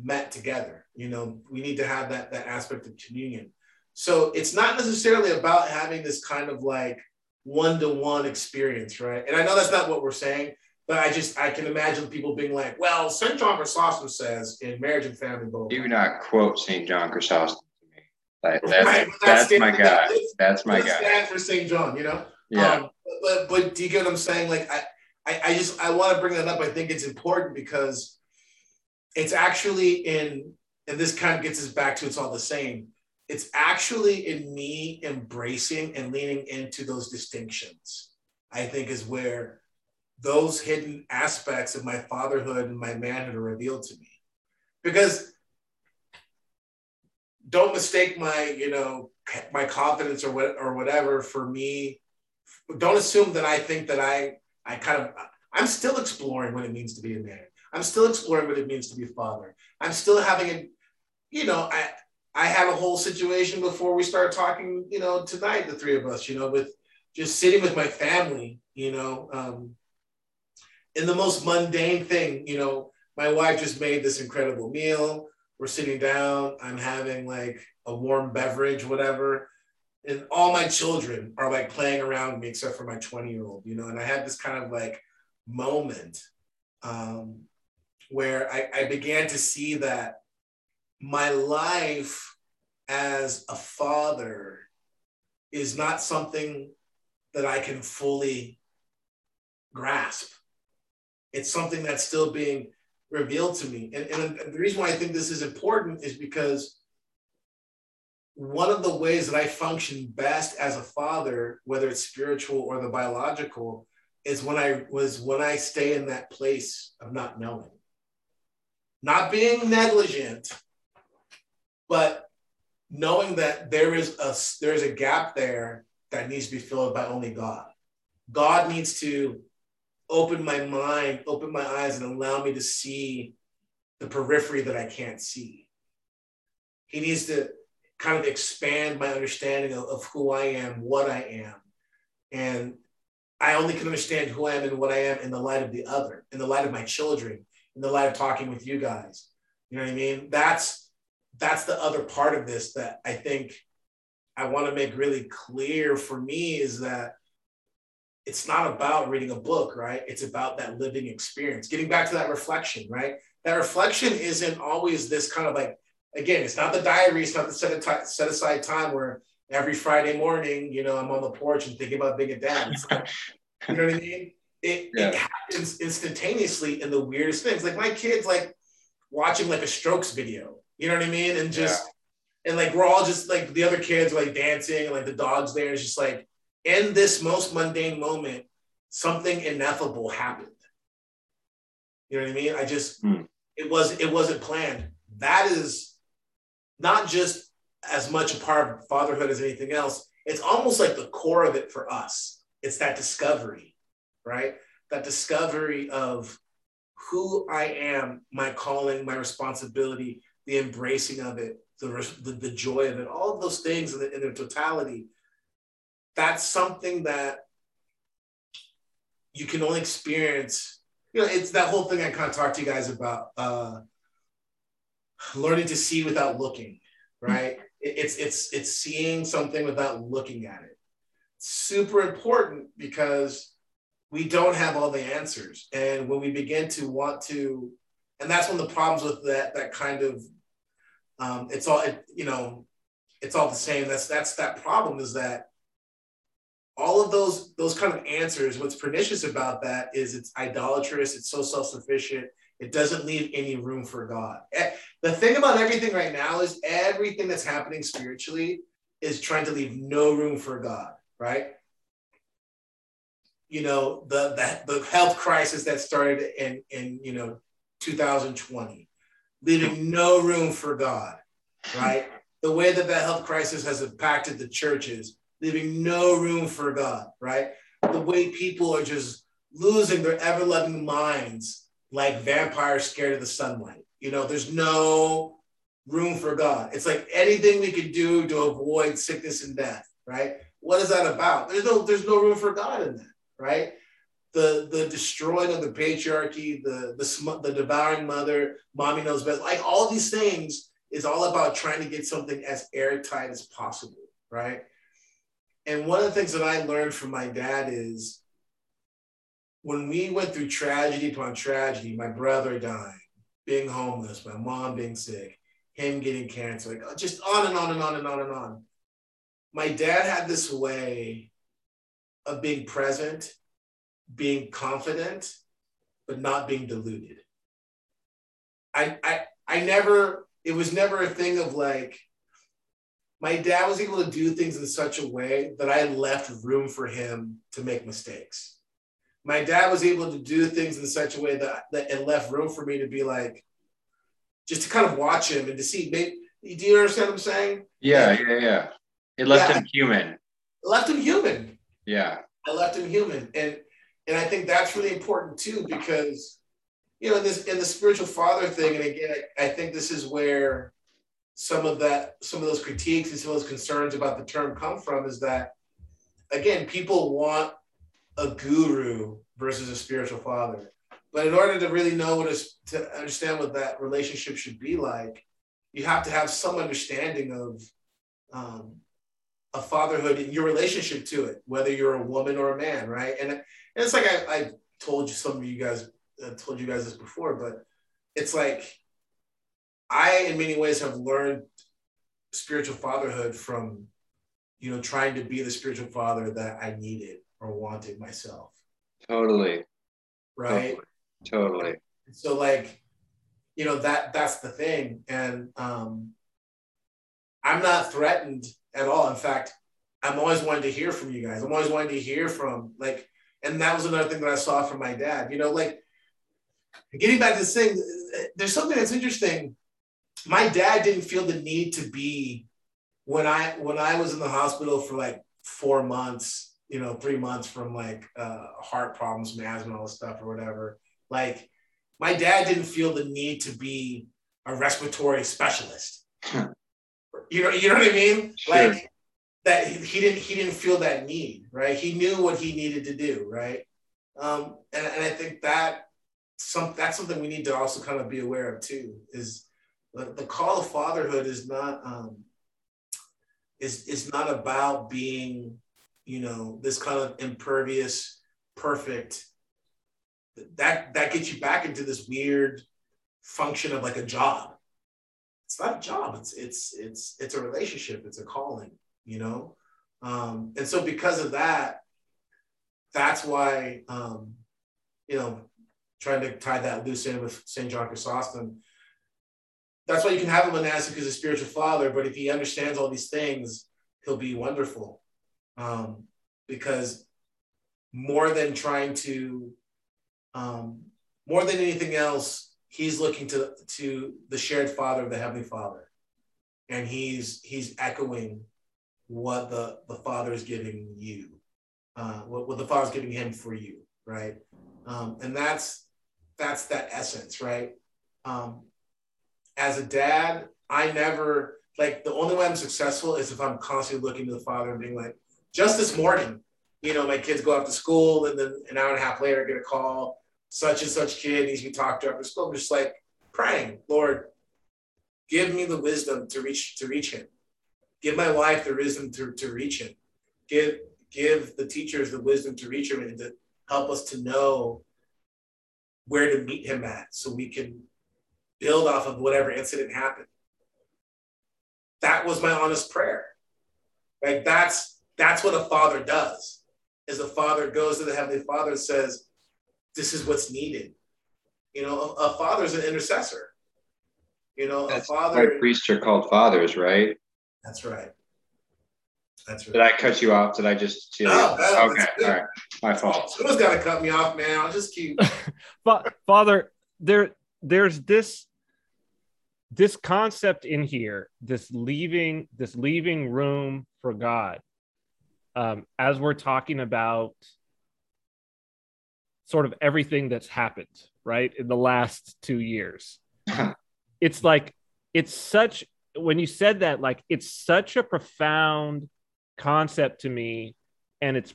met together. You know, we need to have that that aspect of communion. So it's not necessarily about having this kind of like one-to-one experience, right? And I know that's not what we're saying, but I just I can imagine people being like, well, St. John Chrysostom says in marriage and family both. Do not quote St. John Chrysostom to me. That, that's right, that's, that's my guy. That's my guy. Stand for St. John, you know. Yeah. Um, but but do you get what I'm saying? Like I I, I just I want to bring that up. I think it's important because it's actually in and this kind of gets us back to it's all the same. It's actually in me embracing and leaning into those distinctions. I think is where those hidden aspects of my fatherhood and my manhood are revealed to me. Because don't mistake my, you know, my confidence or what or whatever for me. Don't assume that I think that I I kind of I'm still exploring what it means to be a man. I'm still exploring what it means to be a father. I'm still having a, you know, I I had a whole situation before we start talking, you know, tonight, the three of us, you know, with just sitting with my family, you know, um, in the most mundane thing, you know, my wife just made this incredible meal. We're sitting down. I'm having like a warm beverage, whatever. And all my children are like playing around me, except for my 20 year old, you know. And I had this kind of like moment um, where I, I began to see that my life as a father is not something that I can fully grasp. It's something that's still being revealed to me. And, and the reason why I think this is important is because one of the ways that I function best as a father, whether it's spiritual or the biological, is when I was when I stay in that place of not knowing. Not being negligent, but knowing that there is a there's a gap there that needs to be filled by only God. God needs to open my mind, open my eyes, and allow me to see the periphery that I can't see. He needs to kind of expand my understanding of, of who I am, what I am. And I only can understand who I am and what I am in the light of the other, in the light of my children, in the light of talking with you guys. You know what I mean? That's that's the other part of this that I think I want to make really clear for me is that it's not about reading a book, right? It's about that living experience. Getting back to that reflection, right? That reflection isn't always this kind of like, again, it's not the diary, it's not the set, t- set aside time where every Friday morning, you know, I'm on the porch and thinking about being a dad. you know what I mean? It, yeah. it happens instantaneously in the weirdest things. Like my kids, like watching like a Strokes video, you know what I mean? And just, yeah. and like we're all just like the other kids are like dancing and like the dog's there. It's just like, in this most mundane moment, something ineffable happened. You know what I mean? I just mm. it was it wasn't planned. That is not just as much a part of fatherhood as anything else. It's almost like the core of it for us. It's that discovery, right? That discovery of who I am, my calling, my responsibility, the embracing of it, the, the, the joy of it, all of those things in, the, in their totality that's something that you can only experience. You know, it's that whole thing I kind of talked to you guys about, uh, learning to see without looking, right? Mm-hmm. It's it's it's seeing something without looking at it. Super important because we don't have all the answers, and when we begin to want to, and that's one of the problems with that that kind of, um, it's all it, you know, it's all the same. That's that's that problem is that all of those those kind of answers what's pernicious about that is it's idolatrous it's so self-sufficient it doesn't leave any room for god the thing about everything right now is everything that's happening spiritually is trying to leave no room for god right you know the the, the health crisis that started in in you know 2020 leaving no room for god right the way that that health crisis has impacted the churches leaving no room for God, right? The way people are just losing their ever loving minds like vampires scared of the sunlight. You know, there's no room for God. It's like anything we could do to avoid sickness and death, right? What is that about? There's no there's no room for God in that, right? The the destroying of the patriarchy, the the the devouring mother, mommy knows best, like all these things is all about trying to get something as airtight as possible, right? and one of the things that I learned from my dad is when we went through tragedy upon tragedy, my brother dying, being homeless, my mom being sick, him getting cancer, like uh, just on and on and on and on and on. My dad had this way of being present, being confident, but not being deluded. I I I never, it was never a thing of like, my dad was able to do things in such a way that I left room for him to make mistakes. My dad was able to do things in such a way that, that it left room for me to be like, just to kind of watch him and to see. Maybe, do you understand what I'm saying? Yeah, yeah, yeah. It left yeah, him human. It left him human. Yeah. I left him human, and and I think that's really important too because you know in this in the spiritual father thing, and again, I, think this is where some of that some of those critiques and some of those concerns about the term come from is that again people want a guru versus a spiritual father. But in order to really know what is to understand what that relationship should be like you have to have some understanding of um, a fatherhood in your relationship to it whether you're a woman or a man right? And, and it's like I, I told you some of you guys uh, told you guys this before but it's like I, in many ways, have learned spiritual fatherhood from, you know, trying to be the spiritual father that I needed or wanted myself. Totally. Right. Totally. totally. So, like, you know that that's the thing, and um, I'm not threatened at all. In fact, I'm always wanting to hear from you guys. I'm always wanting to hear from like, and that was another thing that I saw from my dad. You know, like getting back to this thing, there's something that's interesting my dad didn't feel the need to be when I when I was in the hospital for like four months, you know, three months from like uh, heart problems, asthma, all this stuff or whatever. Like my dad didn't feel the need to be a respiratory specialist. you know, you know what I mean? Sure. Like that he didn't he didn't feel that need, right? He knew what he needed to do, right? Um, and, and I think that some that's something we need to also kind of be aware of too, is the, the call of fatherhood is not um, is is not about being you know this kind of impervious perfect that that gets you back into this weird function of like a job it's not a job it's it's it's it's a relationship it's a calling you know um, and so because of that that's why um, you know trying to tie that loose in with st john chrysostom that's why you can have a monastic as a spiritual father, but if he understands all these things, he'll be wonderful. Um, because more than trying to, um, more than anything else, he's looking to to the shared Father of the Heavenly Father, and he's he's echoing what the the Father is giving you, uh, what, what the Father is giving him for you, right? Um, and that's that's that essence, right? Um, as a dad, I never like the only way I'm successful is if I'm constantly looking to the father and being like, just this morning, you know, my kids go off to school and then an hour and a half later I get a call, such and such kid needs to be talked to after school. I'm just like praying, Lord, give me the wisdom to reach to reach him. Give my wife the wisdom to, to reach him. Give give the teachers the wisdom to reach him and to help us to know where to meet him at so we can build off of whatever incident happened. That was my honest prayer. Right? That's that's what a father does. Is a father goes to the heavenly father and says, "This is what's needed." You know, a, a father is an intercessor. You know, that's a father. Why priests are called fathers, right? That's right. That's right. Did I cut you off? Did I just? No, no okay, all right. My fault. Someone's got to cut me off, man. I'll just keep. but Father, there, there's this this concept in here, this leaving, this leaving room for God, um, as we're talking about sort of everything that's happened, right, in the last two years. it's like, it's such, when you said that, like, it's such a profound concept to me. And it's,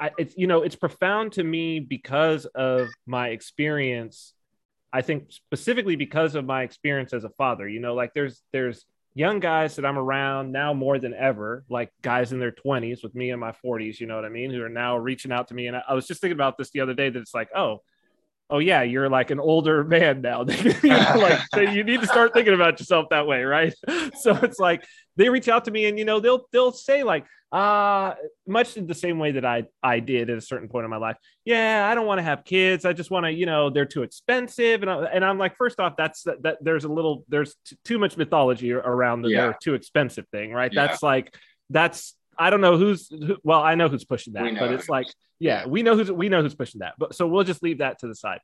I, it's, you know, it's profound to me because of my experience I think specifically because of my experience as a father, you know, like there's there's young guys that I'm around now more than ever, like guys in their 20s with me in my 40s, you know what I mean, who are now reaching out to me. And I, I was just thinking about this the other day that it's like, oh, oh yeah, you're like an older man now. you know, like you need to start thinking about yourself that way, right? So it's like they reach out to me and you know they'll they'll say like uh much in the same way that I I did at a certain point in my life. Yeah, I don't want to have kids. I just want to, you know, they're too expensive and I, and I'm like first off that's that, that there's a little there's t- too much mythology around the yeah. they're too expensive thing, right? Yeah. That's like that's I don't know who's who, well, I know who's pushing that, but it's like, yeah, we know who's we know who's pushing that. But so we'll just leave that to the side.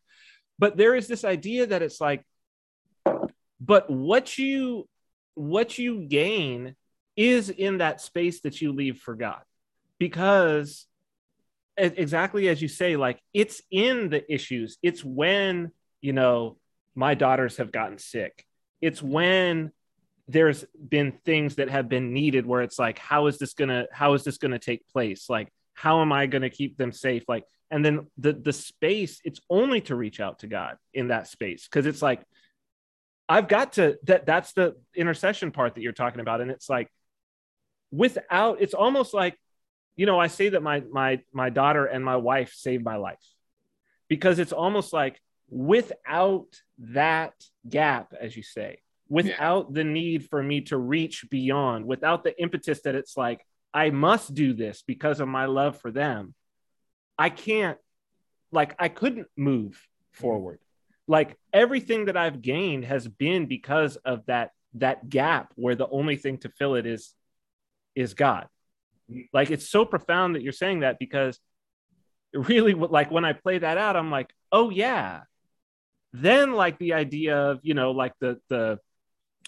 But there is this idea that it's like, but what you what you gain is in that space that you leave for God. Because exactly as you say, like it's in the issues. It's when, you know, my daughters have gotten sick. It's when there's been things that have been needed where it's like how is this gonna how is this gonna take place? Like how am i gonna keep them safe? Like and then the the space it's only to reach out to god in that space. Because it's like i've got to that that's the intercession part that you're talking about. And it's like without it's almost like you know i say that my my my daughter and my wife saved my life. Because it's almost like without that gap as you say without yeah. the need for me to reach beyond, without the impetus that it's like, I must do this because of my love for them. I can't, like, I couldn't move mm-hmm. forward. Like, everything that I've gained has been because of that that gap where the only thing to fill it is is God. Like it's so profound that you're saying that because really like when I play that out I'm like, "Oh yeah." Then like the idea of, you know, like the the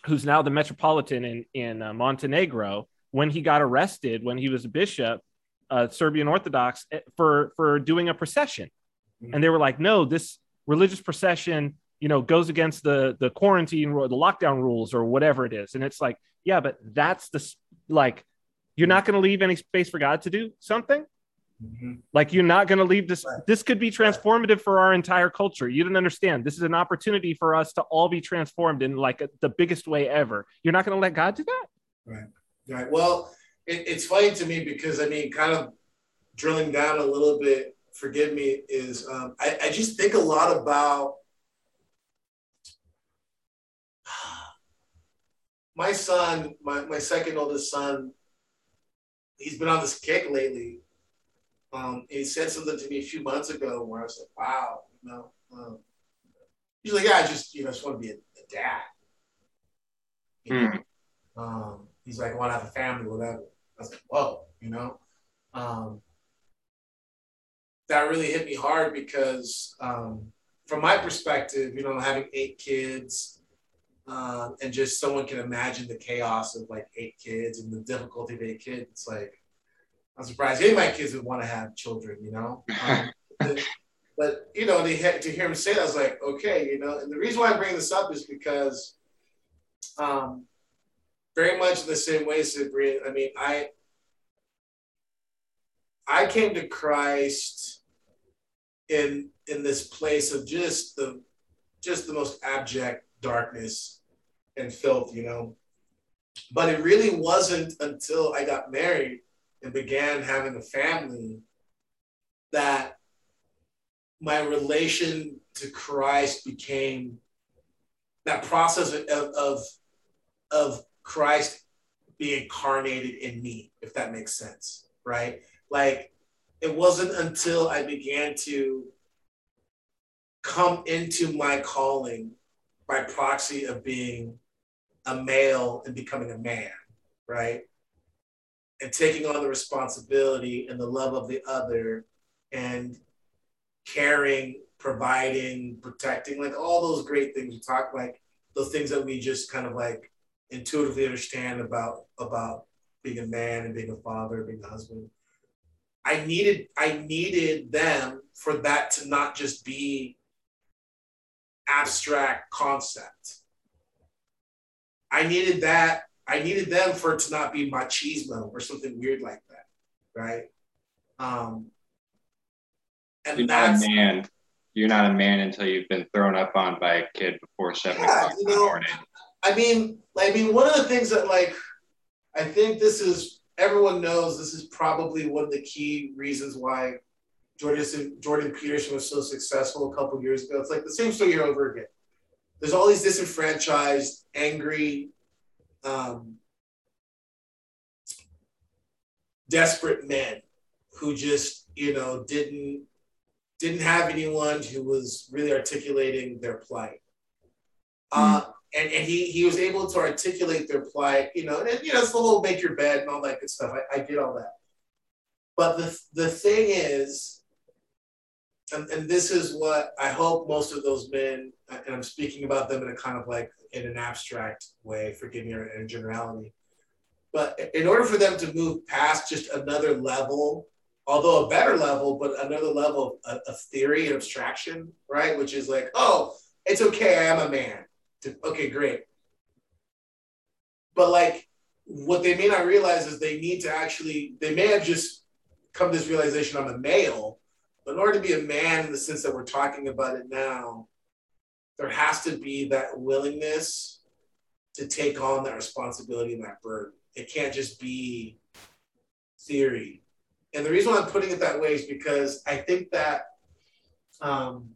who's now the metropolitan in in uh, Montenegro, when he got arrested when he was a bishop, uh, Serbian Orthodox, eh, for for doing a procession, mm-hmm. and they were like, no, this religious procession, you know, goes against the the quarantine or the lockdown rules or whatever it is, and it's like, yeah, but that's the like, you're not going to leave any space for God to do something. Mm-hmm. Like you're not going to leave this. Right. This could be transformative for our entire culture. You didn't understand. This is an opportunity for us to all be transformed in like a, the biggest way ever. You're not going to let God do that. Right. Right. Well, it, it's funny to me because I mean, kind of drilling down a little bit. Forgive me. Is um, I, I just think a lot about my son, my, my second oldest son, he's been on this kick lately um, he said something to me a few months ago where I was like, wow, you know. Um, he's like, yeah, I just, you know, just want to be a, a dad. You know? mm. um, he's like, I want to have a family, whatever. I was like, whoa, you know. Um, that really hit me hard because, um, from my perspective, you know, having eight kids, um, and just someone can imagine the chaos of like eight kids and the difficulty of eight kids. It's like I'm surprised any of my kids would want to have children, you know. Um, but, but, you know, they had, to hear him say that, I was like, okay, you know. And the reason why I bring this up is because, um, very much in the same way, Cyprian. I mean, I I came to Christ in in this place of just the just the most abject darkness and filth, you know. But it really wasn't until I got married and began having a family, that my relation to Christ became that process of, of, of Christ being incarnated in me, if that makes sense, right? Like it wasn't until I began to come into my calling by proxy of being a male and becoming a man, right? And taking on the responsibility and the love of the other and caring, providing, protecting, like all those great things we talk like those things that we just kind of like intuitively understand about about being a man and being a father, being a husband. I needed I needed them for that to not just be abstract concept. I needed that I needed them for it to not be machismo or something weird like that, right? Um, and You're not a man. You're not a man until you've been thrown up on by a kid before seven yeah, o'clock in the morning. I mean, I mean, one of the things that like I think this is everyone knows this is probably one of the key reasons why Jordan Jordan Peterson was so successful a couple years ago. It's like the same story over again. There's all these disenfranchised, angry, um, desperate men who just you know didn't didn't have anyone who was really articulating their plight. Uh, mm-hmm. And, and he he was able to articulate their plight, you know, and you know, it's the whole make your bed and all that good stuff. I, I get all that. But the the thing is, and, and this is what I hope most of those men, and I'm speaking about them in a kind of like in an abstract way, forgive me in generality. But in order for them to move past just another level, although a better level, but another level of, of theory and abstraction, right? Which is like, oh, it's okay, I am a man. Okay, great. But like, what they may not realize is they need to actually, they may have just come to this realization I'm a male, but in order to be a man in the sense that we're talking about it now, there has to be that willingness to take on that responsibility and that burden. It can't just be theory. And the reason why I'm putting it that way is because I think that um,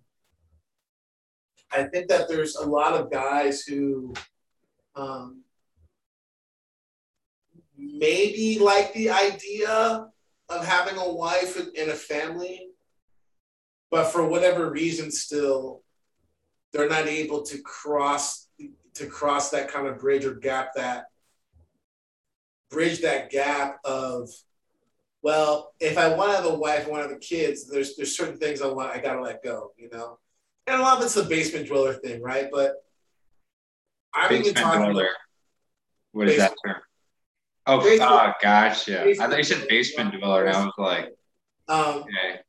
I think that there's a lot of guys who um, maybe like the idea of having a wife and a family, but for whatever reason, still they're not able to cross to cross that kind of bridge or gap that bridge that gap of well, if I want to have a wife, I want to have kids, there's there's certain things I want I gotta let go, you know. And a lot of it's the basement dweller thing, right? But I'm basement even talking dweller. What is that term? Oh, basement, oh, gotcha. I thought you said basement dweller, and I was like, um, okay.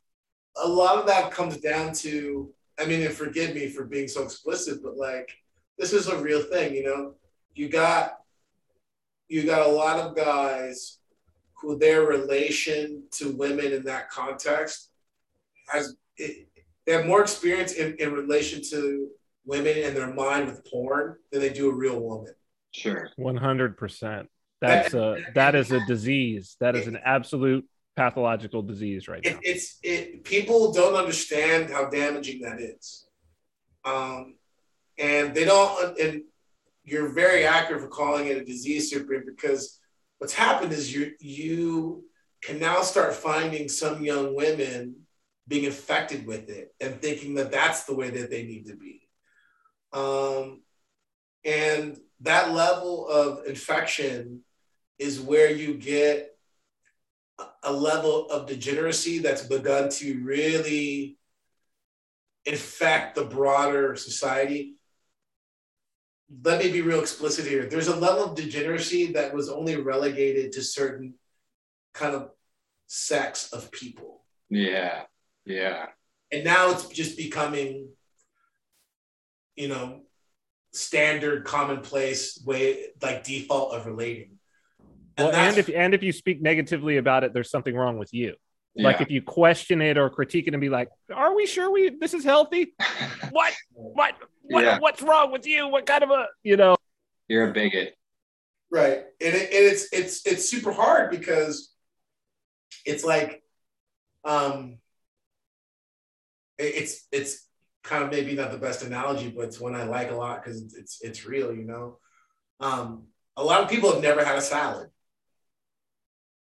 A lot of that comes down to, I mean, and forgive me for being so explicit, but like, this is a real thing, you know. You got, you got a lot of guys who their relation to women in that context has it, they have more experience in, in relation to women and their mind with porn than they do a real woman. Sure. 100%. That's a that is a disease. That is an absolute pathological disease right now. It, it's it people don't understand how damaging that is. Um and they don't and you're very accurate for calling it a disease Cyprian because what's happened is you you can now start finding some young women being infected with it and thinking that that's the way that they need to be. Um, and that level of infection is where you get a level of degeneracy that's begun to really infect the broader society. Let me be real explicit here. There's a level of degeneracy that was only relegated to certain kind of sects of people. Yeah. Yeah. And now it's just becoming, you know, standard, commonplace way, like default of relating. And well, and if and if you speak negatively about it, there's something wrong with you. Yeah. Like if you question it or critique it and be like, "Are we sure we this is healthy? what what what yeah. what's wrong with you? What kind of a you know?" You're a bigot, right? And, it, and it's it's it's super hard because it's like, um, it's it's kind of maybe not the best analogy, but it's one I like a lot because it's, it's it's real, you know. Um, a lot of people have never had a salad.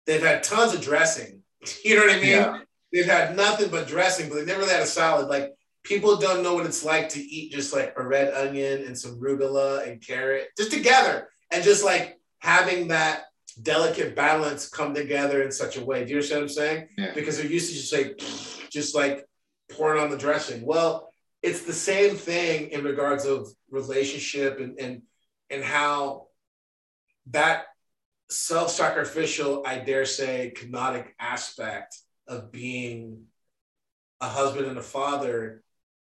They've had tons of dressing. You know what I mean? Yeah. They've had nothing but dressing, but they've never had a salad. Like people don't know what it's like to eat just like a red onion and some arugula and carrot just together and just like having that delicate balance come together in such a way. Do you understand what I'm saying? Yeah. Because they're used to just like just like pouring on the dressing. Well, it's the same thing in regards of relationship and and and how that self-sacrificial, I dare say, kenotic aspect of being a husband and a father.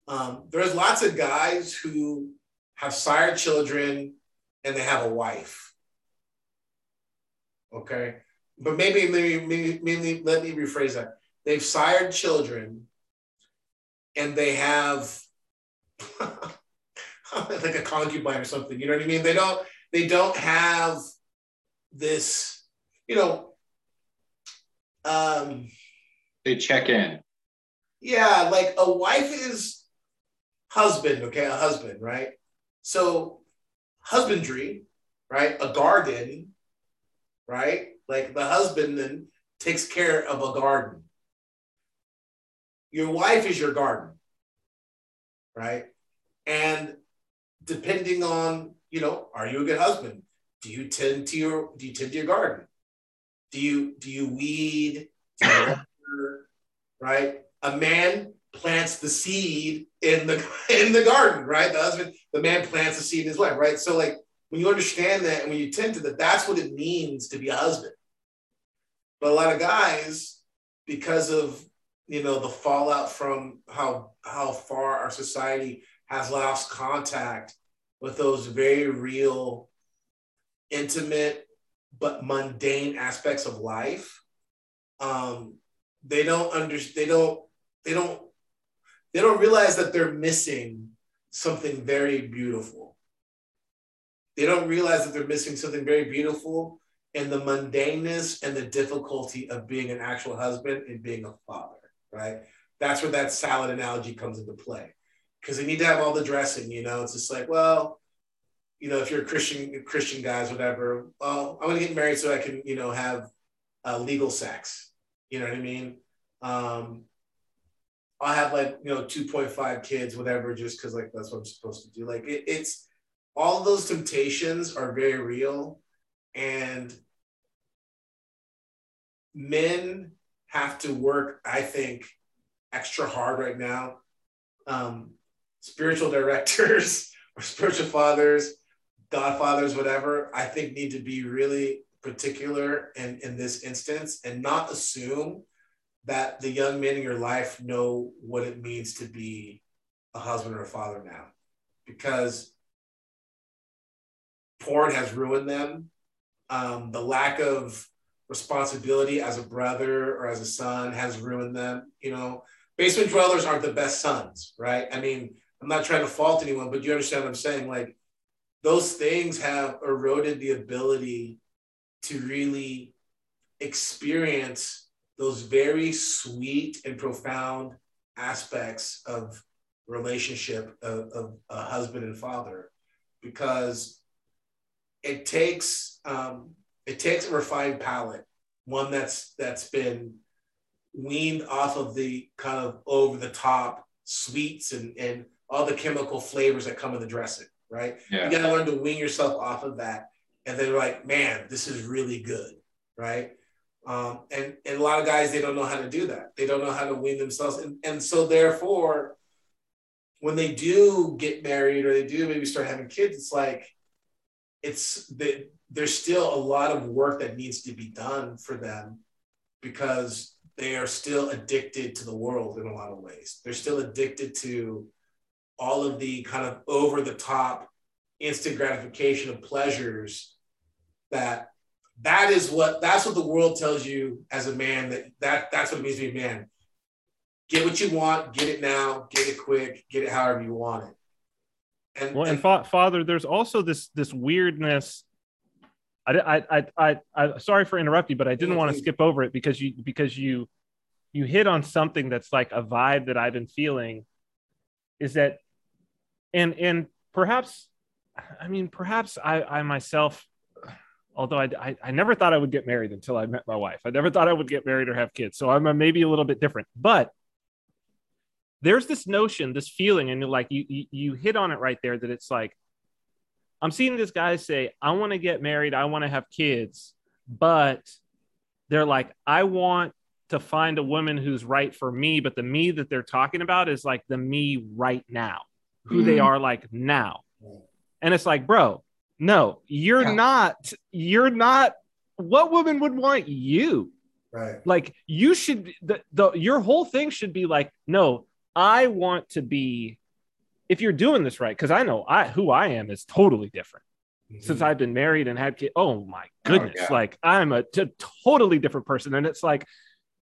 Um, there's lots of guys who have sired children and they have a wife. Okay, but maybe maybe, maybe let me rephrase that. They've sired children and they have like a concubine or something. You know what I mean? They don't they don't have this, you know, um they check in. Yeah, like a wife is husband, okay, a husband, right? So husbandry, right? A garden, right? Like the husband then takes care of a garden. Your wife is your garden, right? And depending on, you know, are you a good husband? Do you tend to your do you tend to your garden? Do you do you weed? Do you water, right? A man plants the seed in the in the garden, right? The husband, the man plants the seed in his wife, right? So like when you understand that and when you tend to that, that's what it means to be a husband. But a lot of guys, because of you know the fallout from how how far our society has lost contact with those very real, intimate but mundane aspects of life, um, they don't understand. They don't. They don't. They don't realize that they're missing something very beautiful. They don't realize that they're missing something very beautiful in the mundaneness and the difficulty of being an actual husband and being a father, right? That's where that salad analogy comes into play. Because they need to have all the dressing, you know. It's just like, well, you know, if you're Christian, Christian guys, whatever, well, I'm gonna get married so I can, you know, have uh, legal sex. You know what I mean? Um, I'll have like you know 2.5 kids, whatever, just because like that's what I'm supposed to do. Like it, it's all those temptations are very real, and men have to work, I think, extra hard right now. Um, spiritual directors or spiritual fathers, godfathers, whatever, I think need to be really particular in, in this instance and not assume that the young men in your life know what it means to be a husband or a father now because porn has ruined them. Um, the lack of responsibility as a brother or as a son has ruined them you know. Basement dwellers aren't the best sons right? I mean i'm not trying to fault anyone but you understand what i'm saying like those things have eroded the ability to really experience those very sweet and profound aspects of relationship of, of a husband and father. Because it takes um, it takes a refined palate one that's that's been weaned off of the kind of over the top sweets and and all the chemical flavors that come in the dressing right yeah. you got to learn to wean yourself off of that and then like man this is really good right um, and, and a lot of guys, they don't know how to do that. They don't know how to wean themselves. And, and so, therefore, when they do get married or they do maybe start having kids, it's like, it's the, there's still a lot of work that needs to be done for them because they are still addicted to the world in a lot of ways. They're still addicted to all of the kind of over the top instant gratification of pleasures that that is what that's what the world tells you as a man that, that that's what it means to be a man. Get what you want get it now get it quick get it however you want it. And well and, fa- father there's also this this weirdness. I, I, I, I, I, sorry for interrupting, but I didn't want to skip over it because you, because you, you hit on something that's like a vibe that I've been feeling is that, and, and perhaps, I mean, perhaps I, I myself although I, I, I, never thought I would get married until I met my wife. I never thought I would get married or have kids. So I'm a, maybe a little bit different, but there's this notion, this feeling, and like you, you, you hit on it right there that it's like, I'm seeing this guy say, I want to get married. I want to have kids, but they're like, I want to find a woman who's right for me. But the me that they're talking about is like the me right now, who mm-hmm. they are like now. And it's like, bro, no, you're yeah. not. You're not. What woman would want you? Right. Like you should. The, the your whole thing should be like, no, I want to be. If you're doing this right, because I know I who I am is totally different. Mm-hmm. Since I've been married and had kids, oh my goodness! Oh, yeah. Like I'm a t- totally different person, and it's like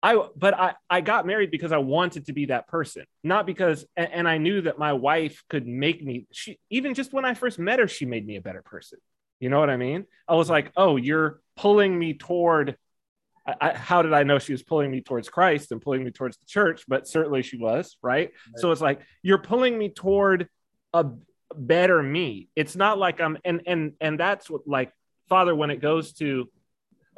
I but I I got married because I wanted to be that person, not because and, and, I knew that my wife could make me. She even just when I first met her, she made me a better person. You know what I mean? I was like, oh, you're pulling me toward. I, I, how did I know she was pulling me towards Christ and pulling me towards the church? But certainly she was, right? right. So it's like you're pulling me toward a better me. It's not like I'm and and and that's what like Father when it goes to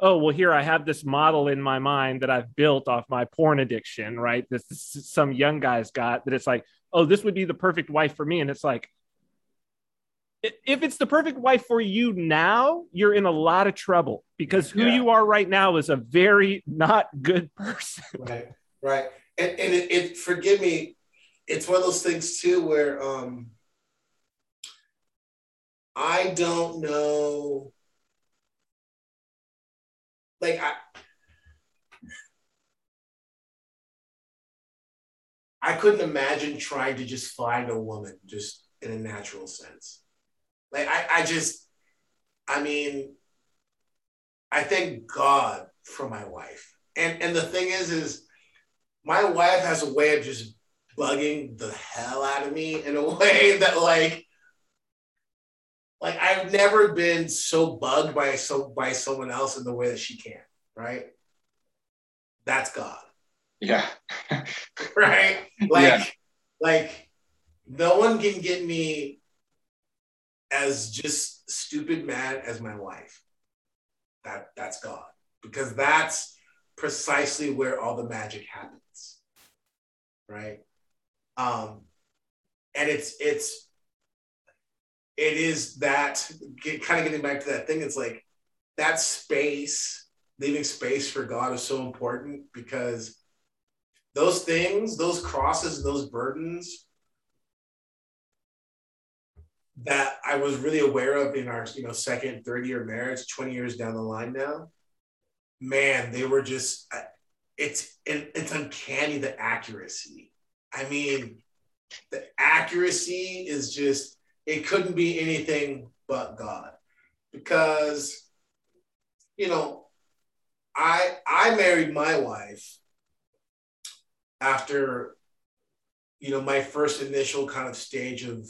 oh well here i have this model in my mind that i've built off my porn addiction right? This, this some young guys got that it's like oh this would be the perfect wife for me. And it's like if it's the perfect wife for you now you're in a lot of trouble because who yeah. you are right now is a very not good person. Right right. And, and it, it forgive me it's one of those things too where um i don't know like I, I couldn't imagine trying to just find a woman just in a natural sense. Like I, I just, I mean, I thank God for my wife. And and the thing is, is my wife has a way of just bugging the hell out of me in a way that like like I've never been so bugged by so by someone else in the way that she can, right? That's God. Yeah. right? Like yeah. like no one can get me as just stupid mad as my wife. That that's God. Because that's precisely where all the magic happens. Right? Um and it's it's it is that get, kind of getting back to that thing. It's like that space, leaving space for God is so important because those things, those crosses, those burdens that I was really aware of in our, you know, second, third year marriage, 20 years down the line now, man, they were just, it's, it's uncanny the accuracy. I mean, the accuracy is just it couldn't be anything but God. Because, you know, I I married my wife after, you know, my first initial kind of stage of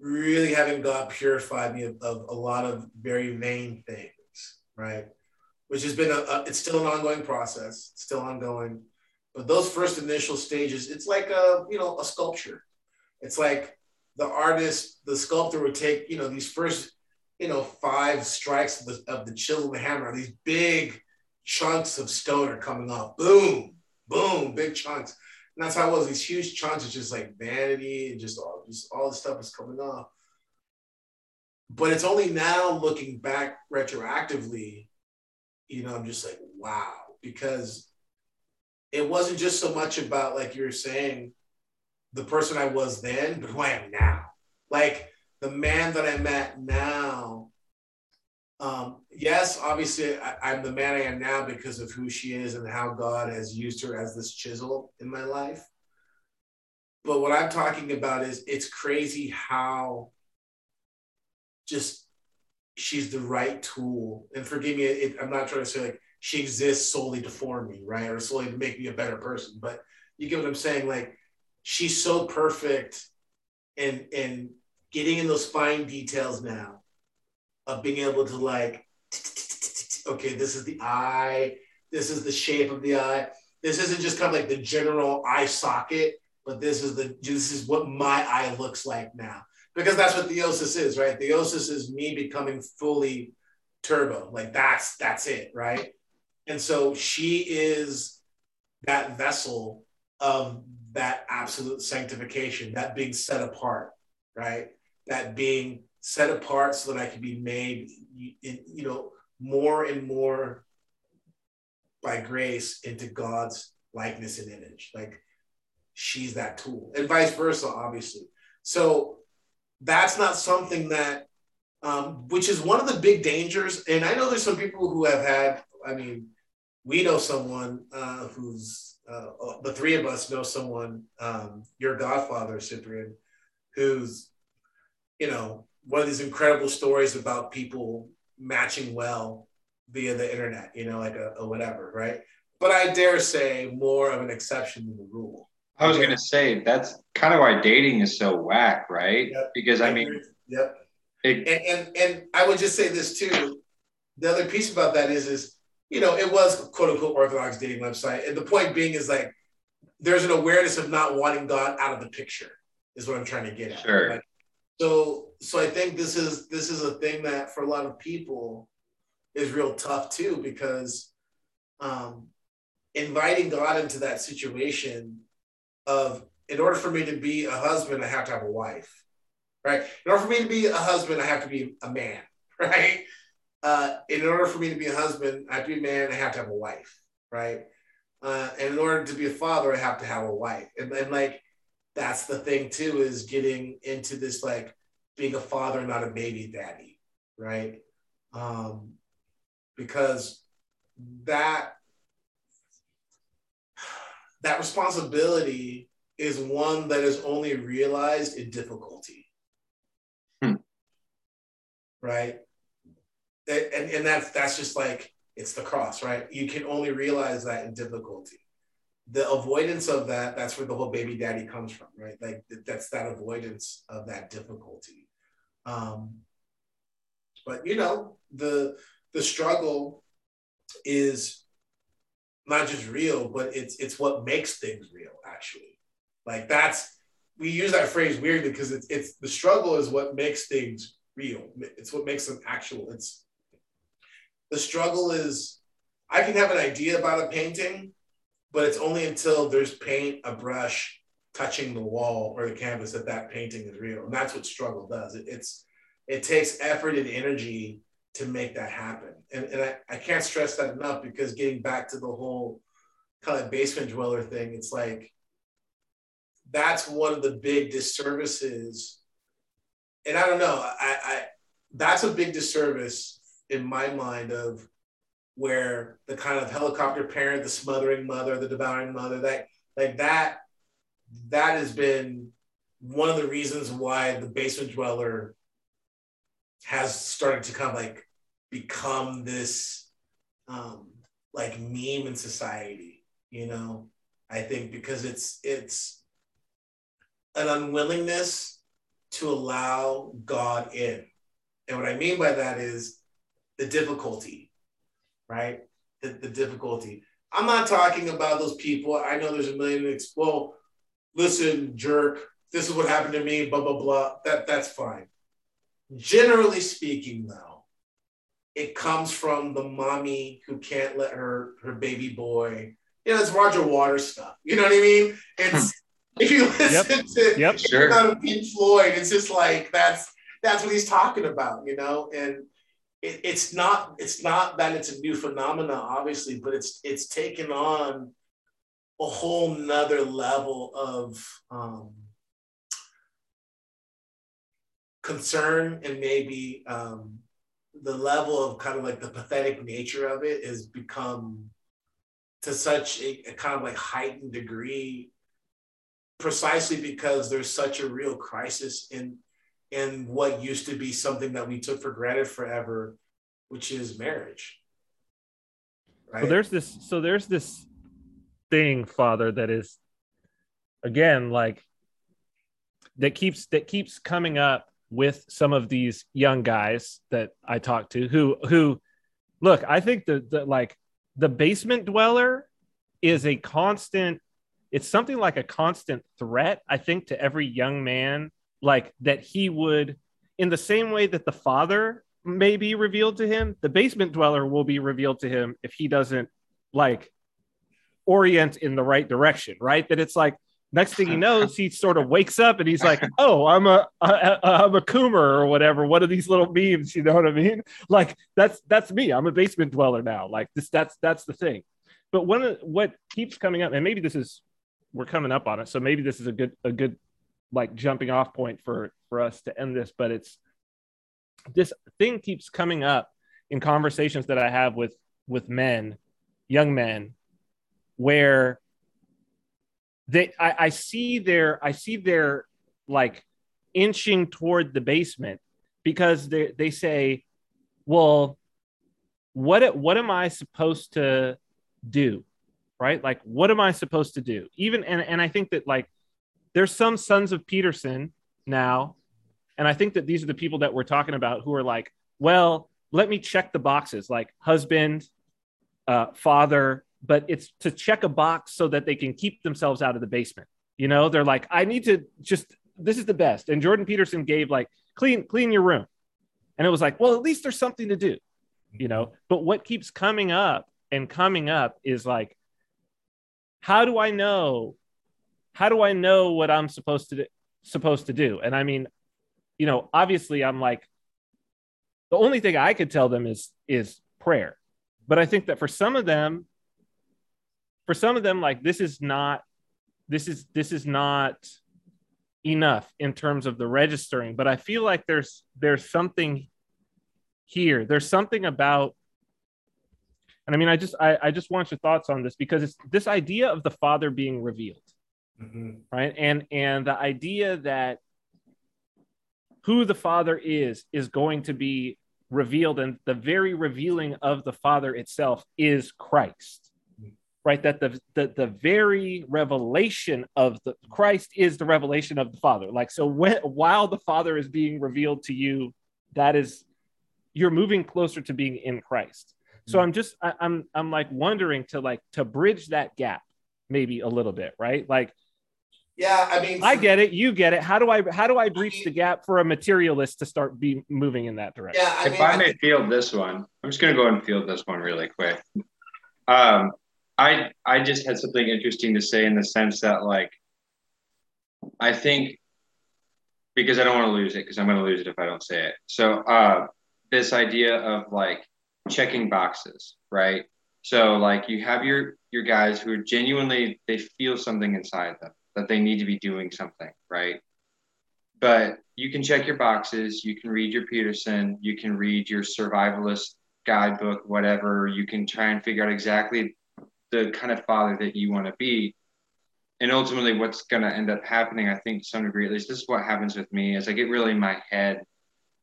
really having God purify me of, of a lot of very vain things, right? Which has been a, a, it's still an ongoing process, still ongoing. But those first initial stages, it's like a, you know, a sculpture. It's like the artist, the sculptor would take, you know, these first, you know, five strikes of the, of the chisel and the hammer, these big chunks of stone are coming off. Boom, boom, big chunks. And that's how it was. These huge chunks, it's just like vanity and just all, just all the stuff is coming off. But it's only now looking back retroactively, you know, I'm just like, wow, because it wasn't just so much about, like you were saying, the person I was then, but who I am now. Like the man that I'm at now. Um, yes, obviously, I, am the man I am now because of who she is and how God has used her as this chisel in my life. But what I'm talking about is it's crazy how just she's the right tool. And forgive me, it, I'm not trying to say like she exists solely to form me, right? Or solely to make me a better person. But you get what I'm saying? Like she's so perfect and and getting in those fine details now of being able to like okay this is the eye. This is the shape of the eye. This isn't just kind of like the general eye socket but this is the this is what my eye looks like now. Because that's what theosis is right? Theosis is me becoming fully turbo. Like that's that's it right? And so she is that vessel of that absolute sanctification, that being set apart, right? That being set apart so that I can be made, you know, more and more by grace into God's likeness and image. Like she's that tool, and vice versa, obviously. So that's not something that, um, which is one of the big dangers. And I know there's some people who have had, I mean, we know someone uh, who's uh, the three of us know someone, um, your godfather, Cyprian, who's, you know, one of these incredible stories about people matching well via the internet, you know, like a, a whatever, right? but I dare say more of an exception than the rule. I was gonna say that's kind of why dating is so whack, right? Yep. Because I mean, yep. it, And, and and I would just say this too. The other piece about that is is you know it was quote unquote orthodox dating website, and the point being is like there's an awareness of not wanting God out of the picture is what I'm trying to get at. Sure. Like, so so I think this is this is a thing that for a lot of people is real tough too because um, inviting God into that situation of in order for me to be a husband, I have to have a wife, right? In order for me to be a husband, I have to be a man, right? Uh, in order for me to be a husband, I have to be a man, I have to have a wife, right? Uh, and in order to be a father, I have to have a wife. And, and like, that's the thing too, is getting into this like being a father, not a baby daddy, right? Um, because that that responsibility is one that is only realized in difficulty. Hmm. Right? And, and, that's that's just like it's the cross, right? You can only realize that in difficulty. The avoidance of that, that's where the whole baby daddy comes from, right? Like that's that avoidance of that difficulty. Um, but you know, the the struggle is not just real, but it's it's what makes things real, actually. Like that's we use that phrase weirdly because it's it's the struggle is what makes things real. It's what makes them actual. It's the struggle is I can have an idea about a painting, but it's only until there's paint, a brush touching the wall or the canvas that that painting is real. And that's what struggle does. It, it's it takes effort and energy to make that happen. And, and I, I can't stress that enough because getting back to the whole kind of basement dweller thing, it's like that's one of the big disservices. And I don't know, I, I that's a big disservice in my mind of where the kind of helicopter parent, the smothering mother, the devouring mother, that like that, that has been one of the reasons why the basement dweller has started to kind of like become this um, like meme in society, you know. I think because it's it's an unwillingness to allow God in. And what I mean by that is the difficulty, right? The, the difficulty. I'm not talking about those people. I know there's a million. Ex- well, listen, jerk. This is what happened to me. Blah blah blah. That that's fine. Generally speaking, though, it comes from the mommy who can't let her her baby boy. You know, it's Roger Waters stuff. You know what I mean? It's if you listen Yep. to Yep. Sure. Pink Floyd, it's just like that's that's what he's talking about, you know. And it, it's not it's not that it's a new phenomena, obviously, but it's it's taken on a whole nother level of um, concern and maybe um, the level of kind of like the pathetic nature of it has become to such a, a kind of like heightened degree precisely because there's such a real crisis in in what used to be something that we took for granted forever which is marriage right So there's this. So there's this thing, Father, that is, again, like that keeps that keeps coming up with some of these young guys that I talk to who who look. I think the the like the basement dweller is a constant. It's something like a constant threat. I think to every young man, like that he would, in the same way that the father may be revealed to him, the basement dweller will be revealed to him if he doesn't like orient in the right direction, right? That it's like next thing he knows, he sort of wakes up and he's like, "Oh, I'm a, a I'm a coomer or whatever." One of these little memes, you know what I mean? Like that's that's me. I'm a basement dweller now. Like this, that's that's the thing. But one of what keeps coming up, and maybe this is we're coming up on it, so maybe this is a good a good like jumping off point for for us to end this. But it's this thing keeps coming up in conversations that I have with with men, young men, where they I, I see their I see their like inching toward the basement because they they say, well, what what am I supposed to do? right? Like, what am I supposed to do? Even and and I think that like there's some sons of Peterson now, and I think that these are the people that we're talking about who are like, well, let me check the boxes, like husband, uh, father, but it's to check a box so that they can keep themselves out of the basement. You know, they're like, I need to just this is the best. And Jordan Peterson gave like clean clean your room, and it was like, well, at least there's something to do, you know. But what keeps coming up and coming up is like, how do I know? How do I know what I'm supposed to do, supposed to do? And I mean, you know, obviously, I'm like, the only thing I could tell them is is prayer. But I think that for some of them, for some of them, like this is not, this is this is not enough in terms of the registering. But I feel like there's there's something here. There's something about and I mean, I just I, I just want your thoughts on this because it's this idea of the Father being revealed, mm-hmm. right? And and the idea that who the Father is is going to be revealed, and the very revealing of the Father itself is Christ, right? That the the, the very revelation of the Christ is the revelation of the Father. Like so, when while the Father is being revealed to you, that is you're moving closer to being in Christ. So I'm just I, I'm I'm like wondering to like to bridge that gap maybe a little bit, right? Like yeah, I mean, I get it. You get it. How do I how do I breach the gap for a materialist to start be moving in that direction? Yeah, I mean, if I may field this one, I'm just going to go and field this one really quick. Um, I I just had something interesting to say in the sense that like I think because I don't want to lose it because I'm going to lose it if I don't say it. So uh, this idea of like checking boxes, right? So like you have your your guys who are genuinely they feel something inside them that they need to be doing something, right? But you can check your boxes, you can read your Peterson, you can read your survivalist guidebook, whatever. You can try and figure out exactly the kind of father that you want to be. And ultimately, what's going to end up happening, I think, to some degree, at least, this is what happens with me, is I get really in my head,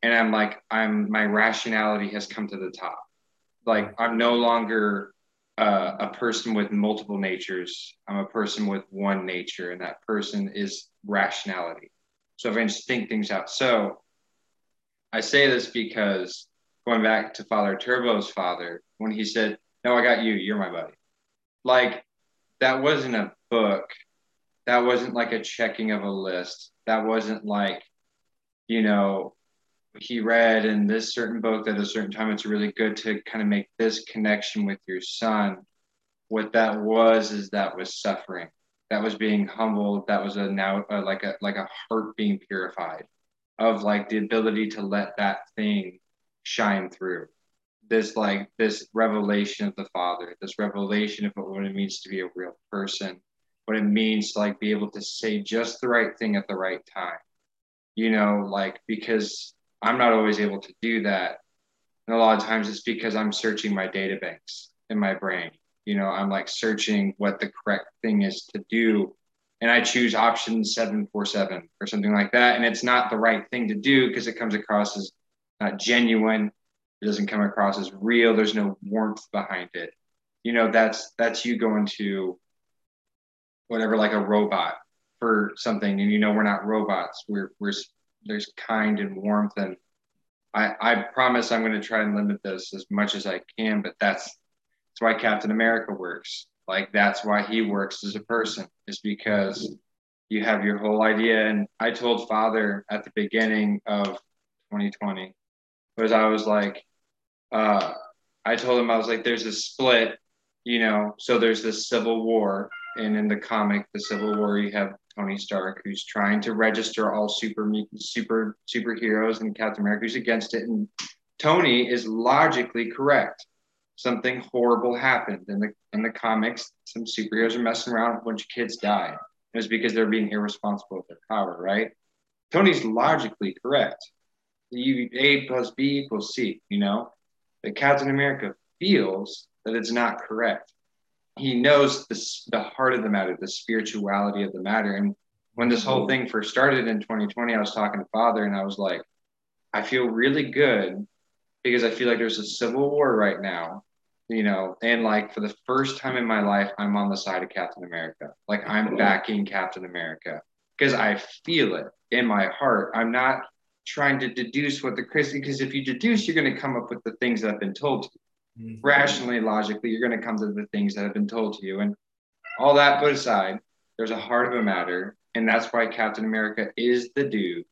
and I'm like, I'm my rationality has come to the top. Like I'm no longer uh, a person with multiple natures. I'm a person with one nature, and that person is rationality. So if I just think things out. So I say this because going back to Father Turbo's father, when he said, No, I got you, you're my buddy. Like that wasn't a book. That wasn't like a checking of a list. That wasn't like, you know, he read in this certain book at a certain time it's really good to kind of make this connection with your son. What that was is that was suffering. That was being humbled. That was a now uh, like a like a heart being purified of like the ability to let that thing shine through. This like this revelation of the father this revelation of what it means to be a real person what it means to like be able to say just the right thing at the right time. You know like because I'm not always able to do that. And a lot of times it's because I'm searching my data banks in my brain. You know, I'm like searching what the correct thing is to do. And I choose option 747 or something like that. And it's not the right thing to do because it comes across as not genuine. It doesn't come across as real. There's no warmth behind it. You know, that's that's you going to whatever, like a robot for something. And you know, we're not robots. We're we're there's kind and warmth and I, I promise I'm going to try and limit this as much as I can, but that's that's why Captain America works. Like that's why he works as a person is because you have your whole idea. And I told Father at the beginning of 2020 was I was like, uh, I told him I was like, there's a split, you know. So there's this civil war, and in the comic, the Civil War, you have Tony Stark, who's trying to register all super super superheroes, and Captain America who's against it. And Tony is logically correct. Something horrible happened in the in the comics. Some superheroes are messing around, a bunch of kids died. It was because they're being irresponsible with their power, right? Tony's logically correct. You A plus B equals C, you know? But Captain America feels that it's not correct he knows the, the heart of the matter, the spirituality of the matter. And when this whole thing first started in 2020, I was talking to Father and I was like, I feel really good because I feel like there's a civil war right now. you know, and like for the first time in my life, I'm on the side of Captain America. Like I'm backing Captain America because I feel it in my heart. I'm not trying to deduce what the Christian, because if you deduce, you're going to come up with the things that I've been told to you. Mm-hmm. Rationally, logically, you're going to come to the things that have been told to you. And all that put aside, there's a heart of a matter. And that's why Captain America is the dude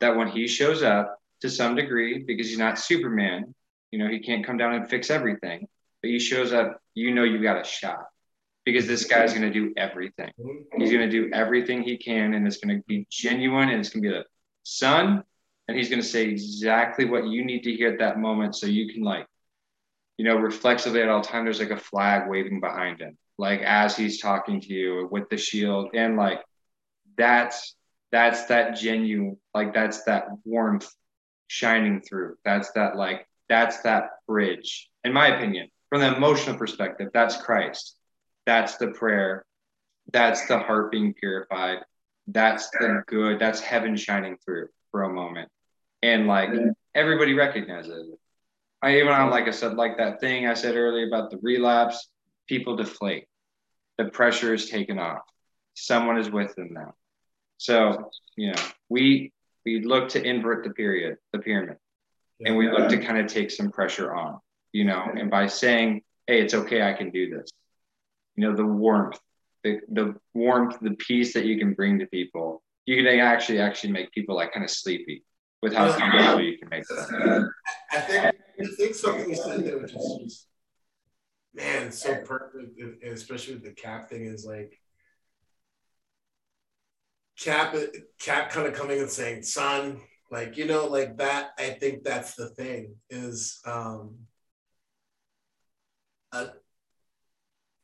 that when he shows up to some degree, because he's not Superman, you know, he can't come down and fix everything but he shows up, you know you got a shot because this guy's going to do everything. He's going to do everything he can, and it's going to be genuine, and it's going to be the son, and he's going to say exactly what you need to hear at that moment, so you can like, you know, reflexively at all time. There's like a flag waving behind him, like as he's talking to you with the shield, and like that's that's that genuine, like that's that warmth shining through. That's that like that's that bridge, in my opinion from the emotional perspective, that's Christ. That's the prayer. That's the heart being purified. That's the good. That's heaven shining through for a moment. And like everybody recognizes it. I even on, like I said, like that thing I said earlier about the relapse, people deflate. The pressure is taken off. Someone is with them now. So, you know, we we look to invert the period, the pyramid. And we look to kind of take some pressure on you know, and by saying, hey, it's okay, I can do this, you know, the warmth, the, the warmth, the peace that you can bring to people, you can actually actually make people like kind of sleepy with how beautiful you can make them. I think I think something you said there, which is man, so perfect, especially with the cap thing, is like cap cap kind of coming and saying, son, like you know, like that. I think that's the thing is um a,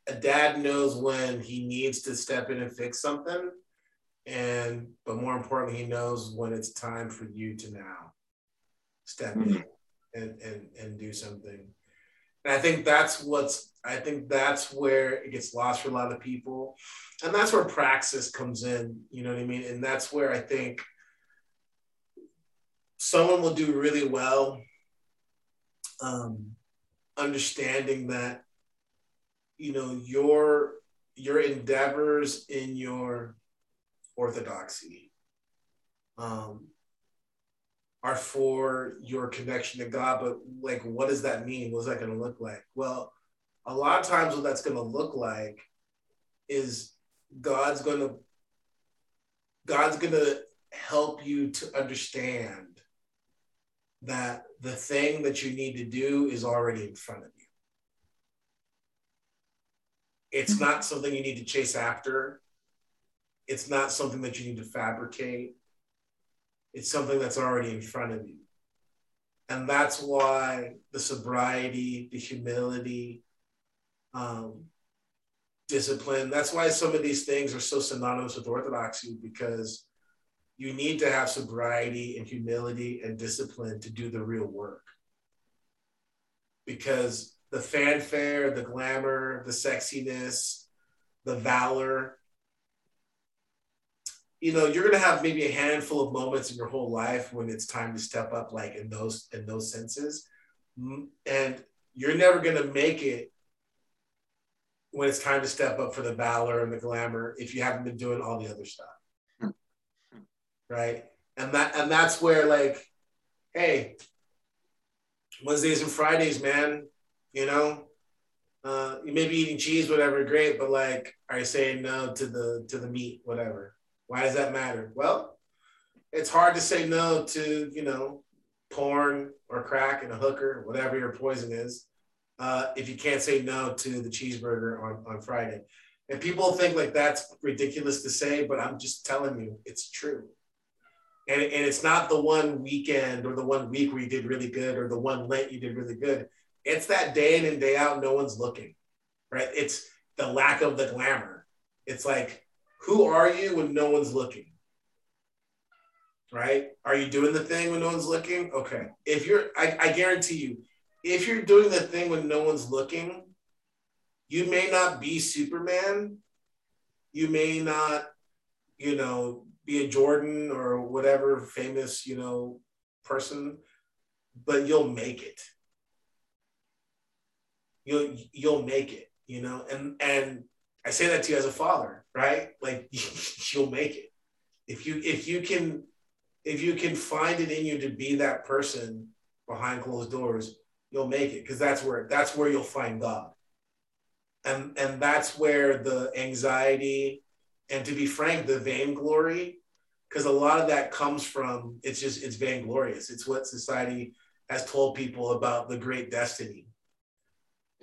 a dad knows when he needs to step in and fix something and but more importantly he knows when it's time for you to now step mm-hmm. in and, and and do something. And i think that's what's i think that's where it gets lost for a lot of people. And that's where praxis comes in you know what i mean? And that's where i think someone will do really well um, understanding that you know your your endeavors in your orthodoxy um, are for your connection to God, but like, what does that mean? What's that going to look like? Well, a lot of times, what that's going to look like is God's going to God's going to help you to understand that the thing that you need to do is already in front of you. It's mm-hmm. not something you need to chase after. It's not something that you need to fabricate. It's something that's already in front of you. And that's why the sobriety, the humility, um, discipline, that's why some of these things are so synonymous with orthodoxy because you need to have sobriety and humility and discipline to do the real work. Because the fanfare, the glamour, the sexiness, the valor, you know, you're gonna have maybe a handful of moments in your whole life when it's time to step up, like in those in those senses, and you're never gonna make it when it's time to step up for the valor and the glamour if you haven't been doing all the other stuff. Right? And that and that's where like, hey, Wednesdays and Fridays, man, you know, uh, you may be eating cheese, whatever, great, but like, are you saying no to the to the meat, whatever? Why does that matter? Well, it's hard to say no to you know porn or crack and a hooker, whatever your poison is, uh, if you can't say no to the cheeseburger on, on Friday. And people think like that's ridiculous to say, but I'm just telling you, it's true and, and it's not the one weekend or the one week where you did really good or the one Lent you did really good. It's that day in and day out, no one's looking, right? It's the lack of the glamour. It's like, who are you when no one's looking? Right? Are you doing the thing when no one's looking? Okay. If you're, I, I guarantee you, if you're doing the thing when no one's looking, you may not be Superman. You may not, you know, be a Jordan or whatever famous, you know, person, but you'll make it. you'll you'll make it, you know. And and I say that to you as a father, right? Like you'll make it if you if you can if you can find it in you to be that person behind closed doors, you'll make it because that's where that's where you'll find God. And and that's where the anxiety and to be frank, the vainglory, because a lot of that comes from it's just it's vainglorious. It's what society has told people about the great destiny.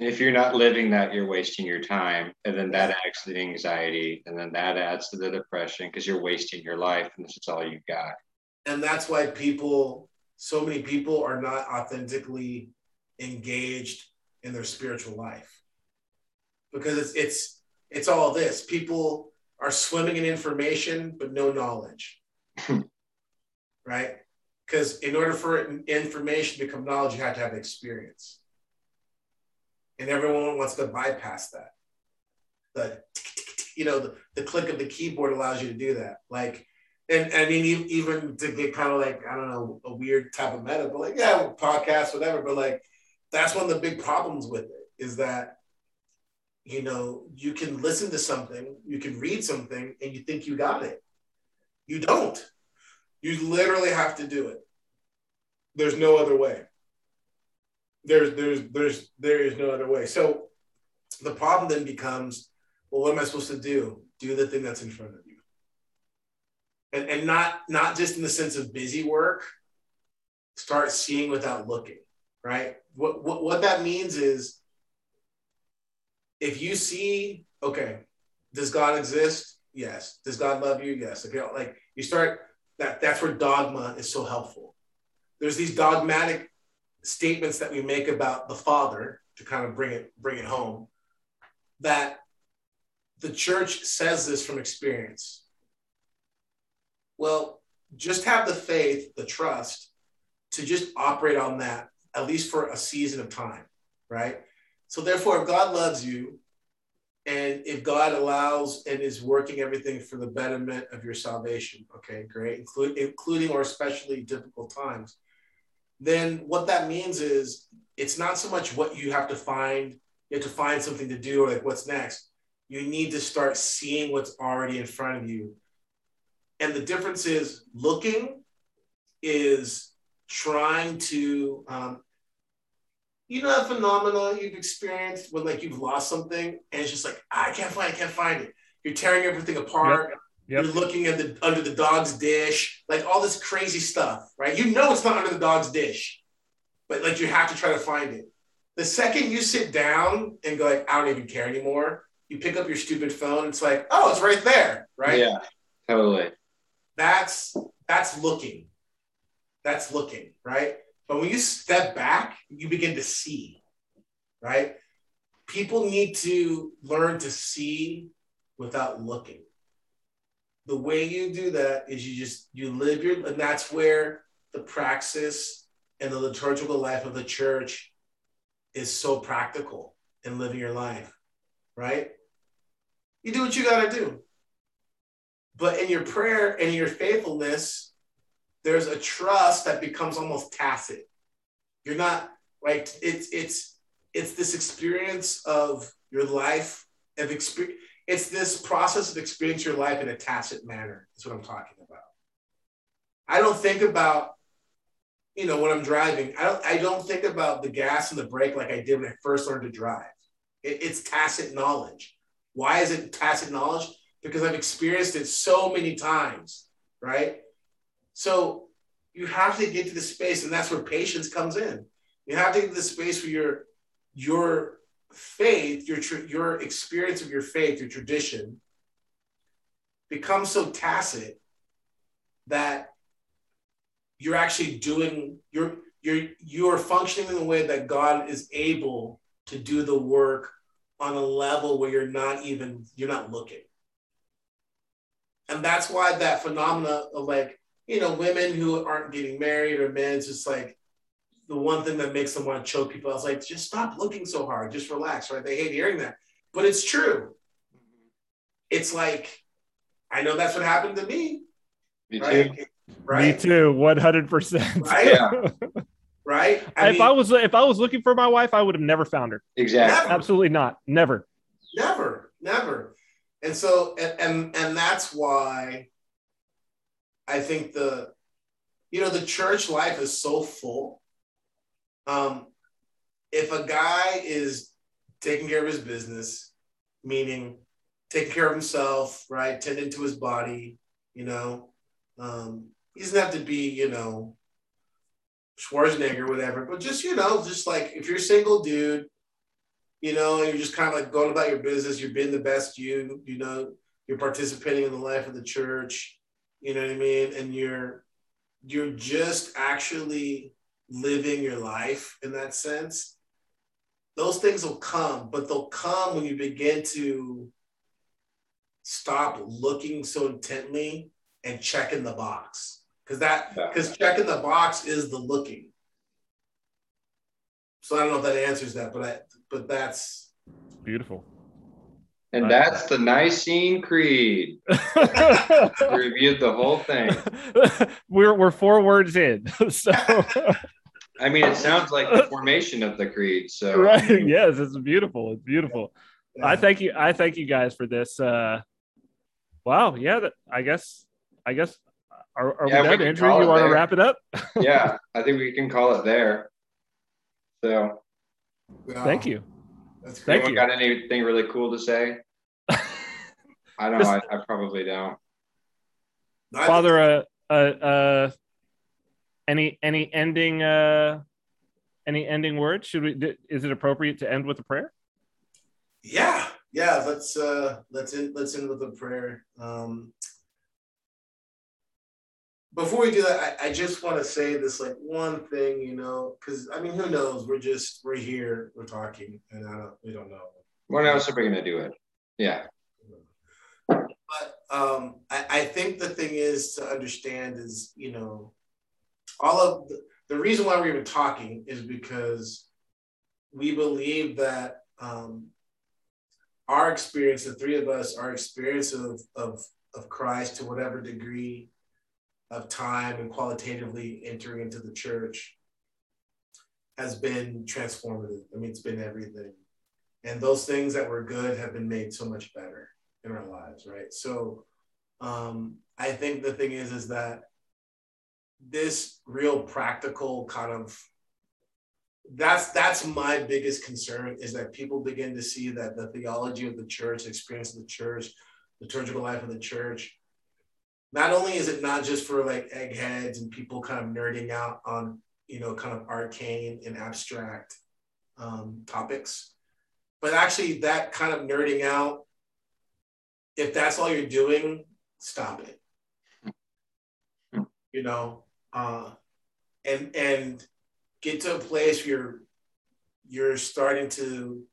If you're not living that, you're wasting your time. And then that adds to the anxiety. And then that adds to the depression because you're wasting your life and this is all you got. And that's why people, so many people are not authentically engaged in their spiritual life. Because it's it's it's all this. People are swimming in information but no knowledge. right? Because in order for information to become knowledge, you have to have experience. And everyone wants to bypass that. The, you know, the, the click of the keyboard allows you to do that. Like, and, I mean, even to get kind of like, I don't know, a weird type of meta, but like, yeah, podcast, whatever. But like, that's one of the big problems with it is that, you know, you can listen to something, you can read something, and you think you got it. You don't. You literally have to do it. There's no other way. There's there's there's there is no other way. So the problem then becomes, well, what am I supposed to do? Do the thing that's in front of you. And and not not just in the sense of busy work, start seeing without looking, right? What what, what that means is if you see, okay, does God exist? Yes. Does God love you? Yes. Okay, like you start that that's where dogma is so helpful. There's these dogmatic statements that we make about the Father to kind of bring it bring it home. That the church says this from experience. Well, just have the faith, the trust to just operate on that, at least for a season of time, right? So, therefore, if God loves you, and if God allows and is working everything for the betterment of your salvation, okay, great, including, including or especially difficult times, then what that means is it's not so much what you have to find, you have to find something to do or like what's next. You need to start seeing what's already in front of you. And the difference is looking is trying to um, you know that phenomenon you've experienced when like you've lost something and it's just like I can't find it, I can't find it. You're tearing everything apart. Yep. Yep. You're looking at the under the dog's dish, like all this crazy stuff, right? You know it's not under the dog's dish, but like you have to try to find it. The second you sit down and go like, I don't even care anymore, you pick up your stupid phone. It's like, oh, it's right there, right? Yeah, totally. That's that's looking. That's looking, right? But when you step back, you begin to see, right? People need to learn to see without looking. The way you do that is you just you live your and that's where the praxis and the liturgical life of the church is so practical in living your life, right? You do what you got to do. But in your prayer and your faithfulness, there's a trust that becomes almost tacit. You're not like it's it's it's this experience of your life of experience. It's this process of experience your life in a tacit manner. That's what I'm talking about. I don't think about, you know, when I'm driving. I don't. I don't think about the gas and the brake like I did when I first learned to drive. It, it's tacit knowledge. Why is it tacit knowledge? Because I've experienced it so many times, right? So you have to get to the space, and that's where patience comes in. You have to get to the space where your your faith, your your experience of your faith, your tradition becomes so tacit that you're actually doing you're you're you're functioning in the way that God is able to do the work on a level where you're not even you're not looking. And that's why that phenomena of like you know, women who aren't getting married or men, just like the one thing that makes them want to choke people. I was like, just stop looking so hard, just relax, right? They hate hearing that, but it's true. It's like, I know that's what happened to me. Me right? too. Right? Me too, 100%. Right? Yeah. right? if mean, I was if I was looking for my wife, I would have never found her. Exactly. Never. Absolutely not. Never. Never. Never. And so and, and and that's why I think the you know the church life is so full. Um if a guy is taking care of his business, meaning taking care of himself, right, tending to his body, you know, um, he doesn't have to be, you know, Schwarzenegger, whatever, but just, you know, just like if you're a single dude, you know, and you're just kind of like going about your business, you're being the best you, you know, you're participating in the life of the church, you know what I mean? And you're, you're just actually living your life in that sense. Those things will come, but they'll come when you begin to stop looking so intently and checking the box because that because checking the box is the looking. So I don't know if that answers that, but I but that's beautiful. And that's the Nicene Creed. reviewed the whole thing. We're we're four words in. So I mean it sounds like the formation of the creed. So right. Yes, it's beautiful. It's beautiful. Yeah. I thank you. I thank you guys for this. Uh wow, yeah, that, I guess I guess are, are yeah, we done, Andrew? You want to wrap it up? yeah, I think we can call it there. So, thank you. That's Thank you. Got anything really cool to say? I don't know. I, I, probably don't. Father, uh, uh, uh, any any ending uh, any ending words? Should we? Is it appropriate to end with a prayer? Yeah, yeah. Let's uh, let's end, let's end with a prayer. Um, before we do that, I, I just want to say this like one thing, you know, because I mean, who knows? We're just we're here, we're talking, and I don't, we don't know. When else are we gonna do it? Yeah. But um, I, I think the thing is to understand is, you know, all of the, the reason why we're even talking is because we believe that um, our experience, the three of us, our experience of, of, of Christ to whatever degree of time and qualitatively entering into the church has been transformative. I mean, it's been everything. And those things that were good have been made so much better in our lives, right? So um, I think the thing is, is that this real practical kind of that's that's my biggest concern is that people begin to see that the theology of the church, the experience of the church, the liturgical life of the church not only is it not just for like eggheads and people kind of nerding out on you know kind of arcane and abstract um, topics but actually that kind of nerding out if that's all you're doing stop it. You know uh, and and get to a place where you're you're starting to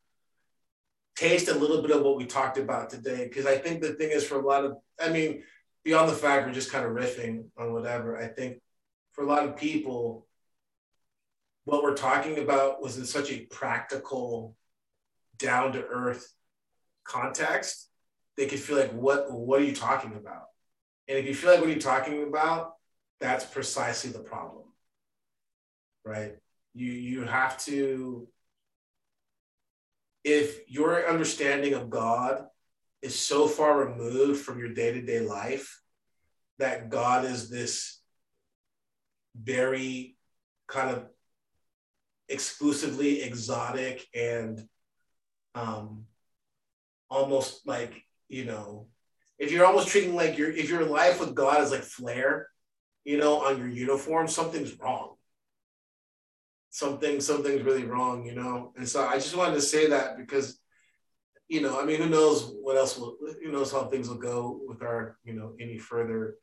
taste a little bit of what we talked about today because i think the thing is for a lot of i mean beyond the fact we're just kind of riffing on whatever, I think for a lot of people, what we're talking about was in such a practical, down to earth context, they could feel like, what, what are you talking about? And if you feel like what you're talking about, that's precisely the problem, right? You, you have to, if your understanding of God is so far removed from your day to day life that God is this very kind of exclusively exotic and um, almost like, you know, if you're almost treating like your if your life with God is like flair, you know, on your uniform, something's wrong. Something, something's really wrong, you know. And so I just wanted to say that because you know, I mean, who knows what else will, who knows how things will go with our, you know, any further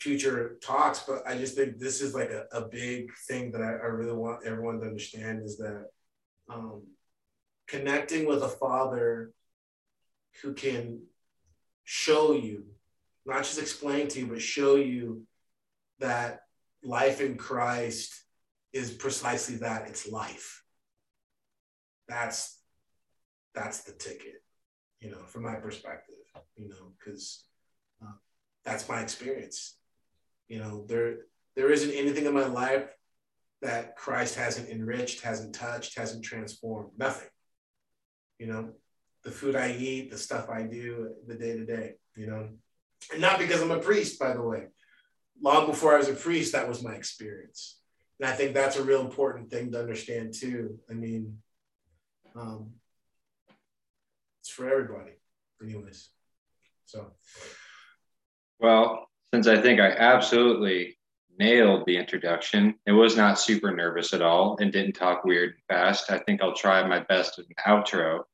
future talks. But I just think this is like a, a big thing that I, I really want everyone to understand is that um, connecting with a father who can show you, not just explain to you, but show you that life in Christ is precisely that it's life. That's that's the ticket, you know, from my perspective, you know, because uh, that's my experience. You know, there there isn't anything in my life that Christ hasn't enriched, hasn't touched, hasn't transformed. Nothing. You know, the food I eat, the stuff I do, the day to day, you know. And not because I'm a priest, by the way. Long before I was a priest, that was my experience. And I think that's a real important thing to understand too. I mean, um, it's for everybody, anyways. So, well, since I think I absolutely nailed the introduction, it was not super nervous at all and didn't talk weird fast. I think I'll try my best in an outro.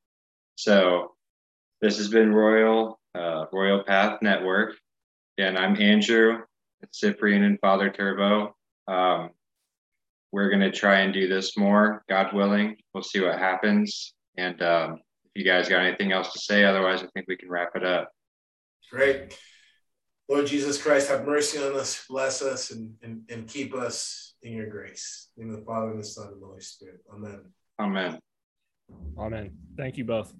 So, this has been Royal uh, Royal Path Network, and I'm Andrew, Cyprian, and Father Turbo. Um, we're going to try and do this more, God willing. We'll see what happens. And um, if you guys got anything else to say, otherwise, I think we can wrap it up. Great. Lord Jesus Christ, have mercy on us, bless us, and, and, and keep us in your grace. In the Father, and the Son, and the Holy Spirit. Amen. Amen. Amen. Thank you both.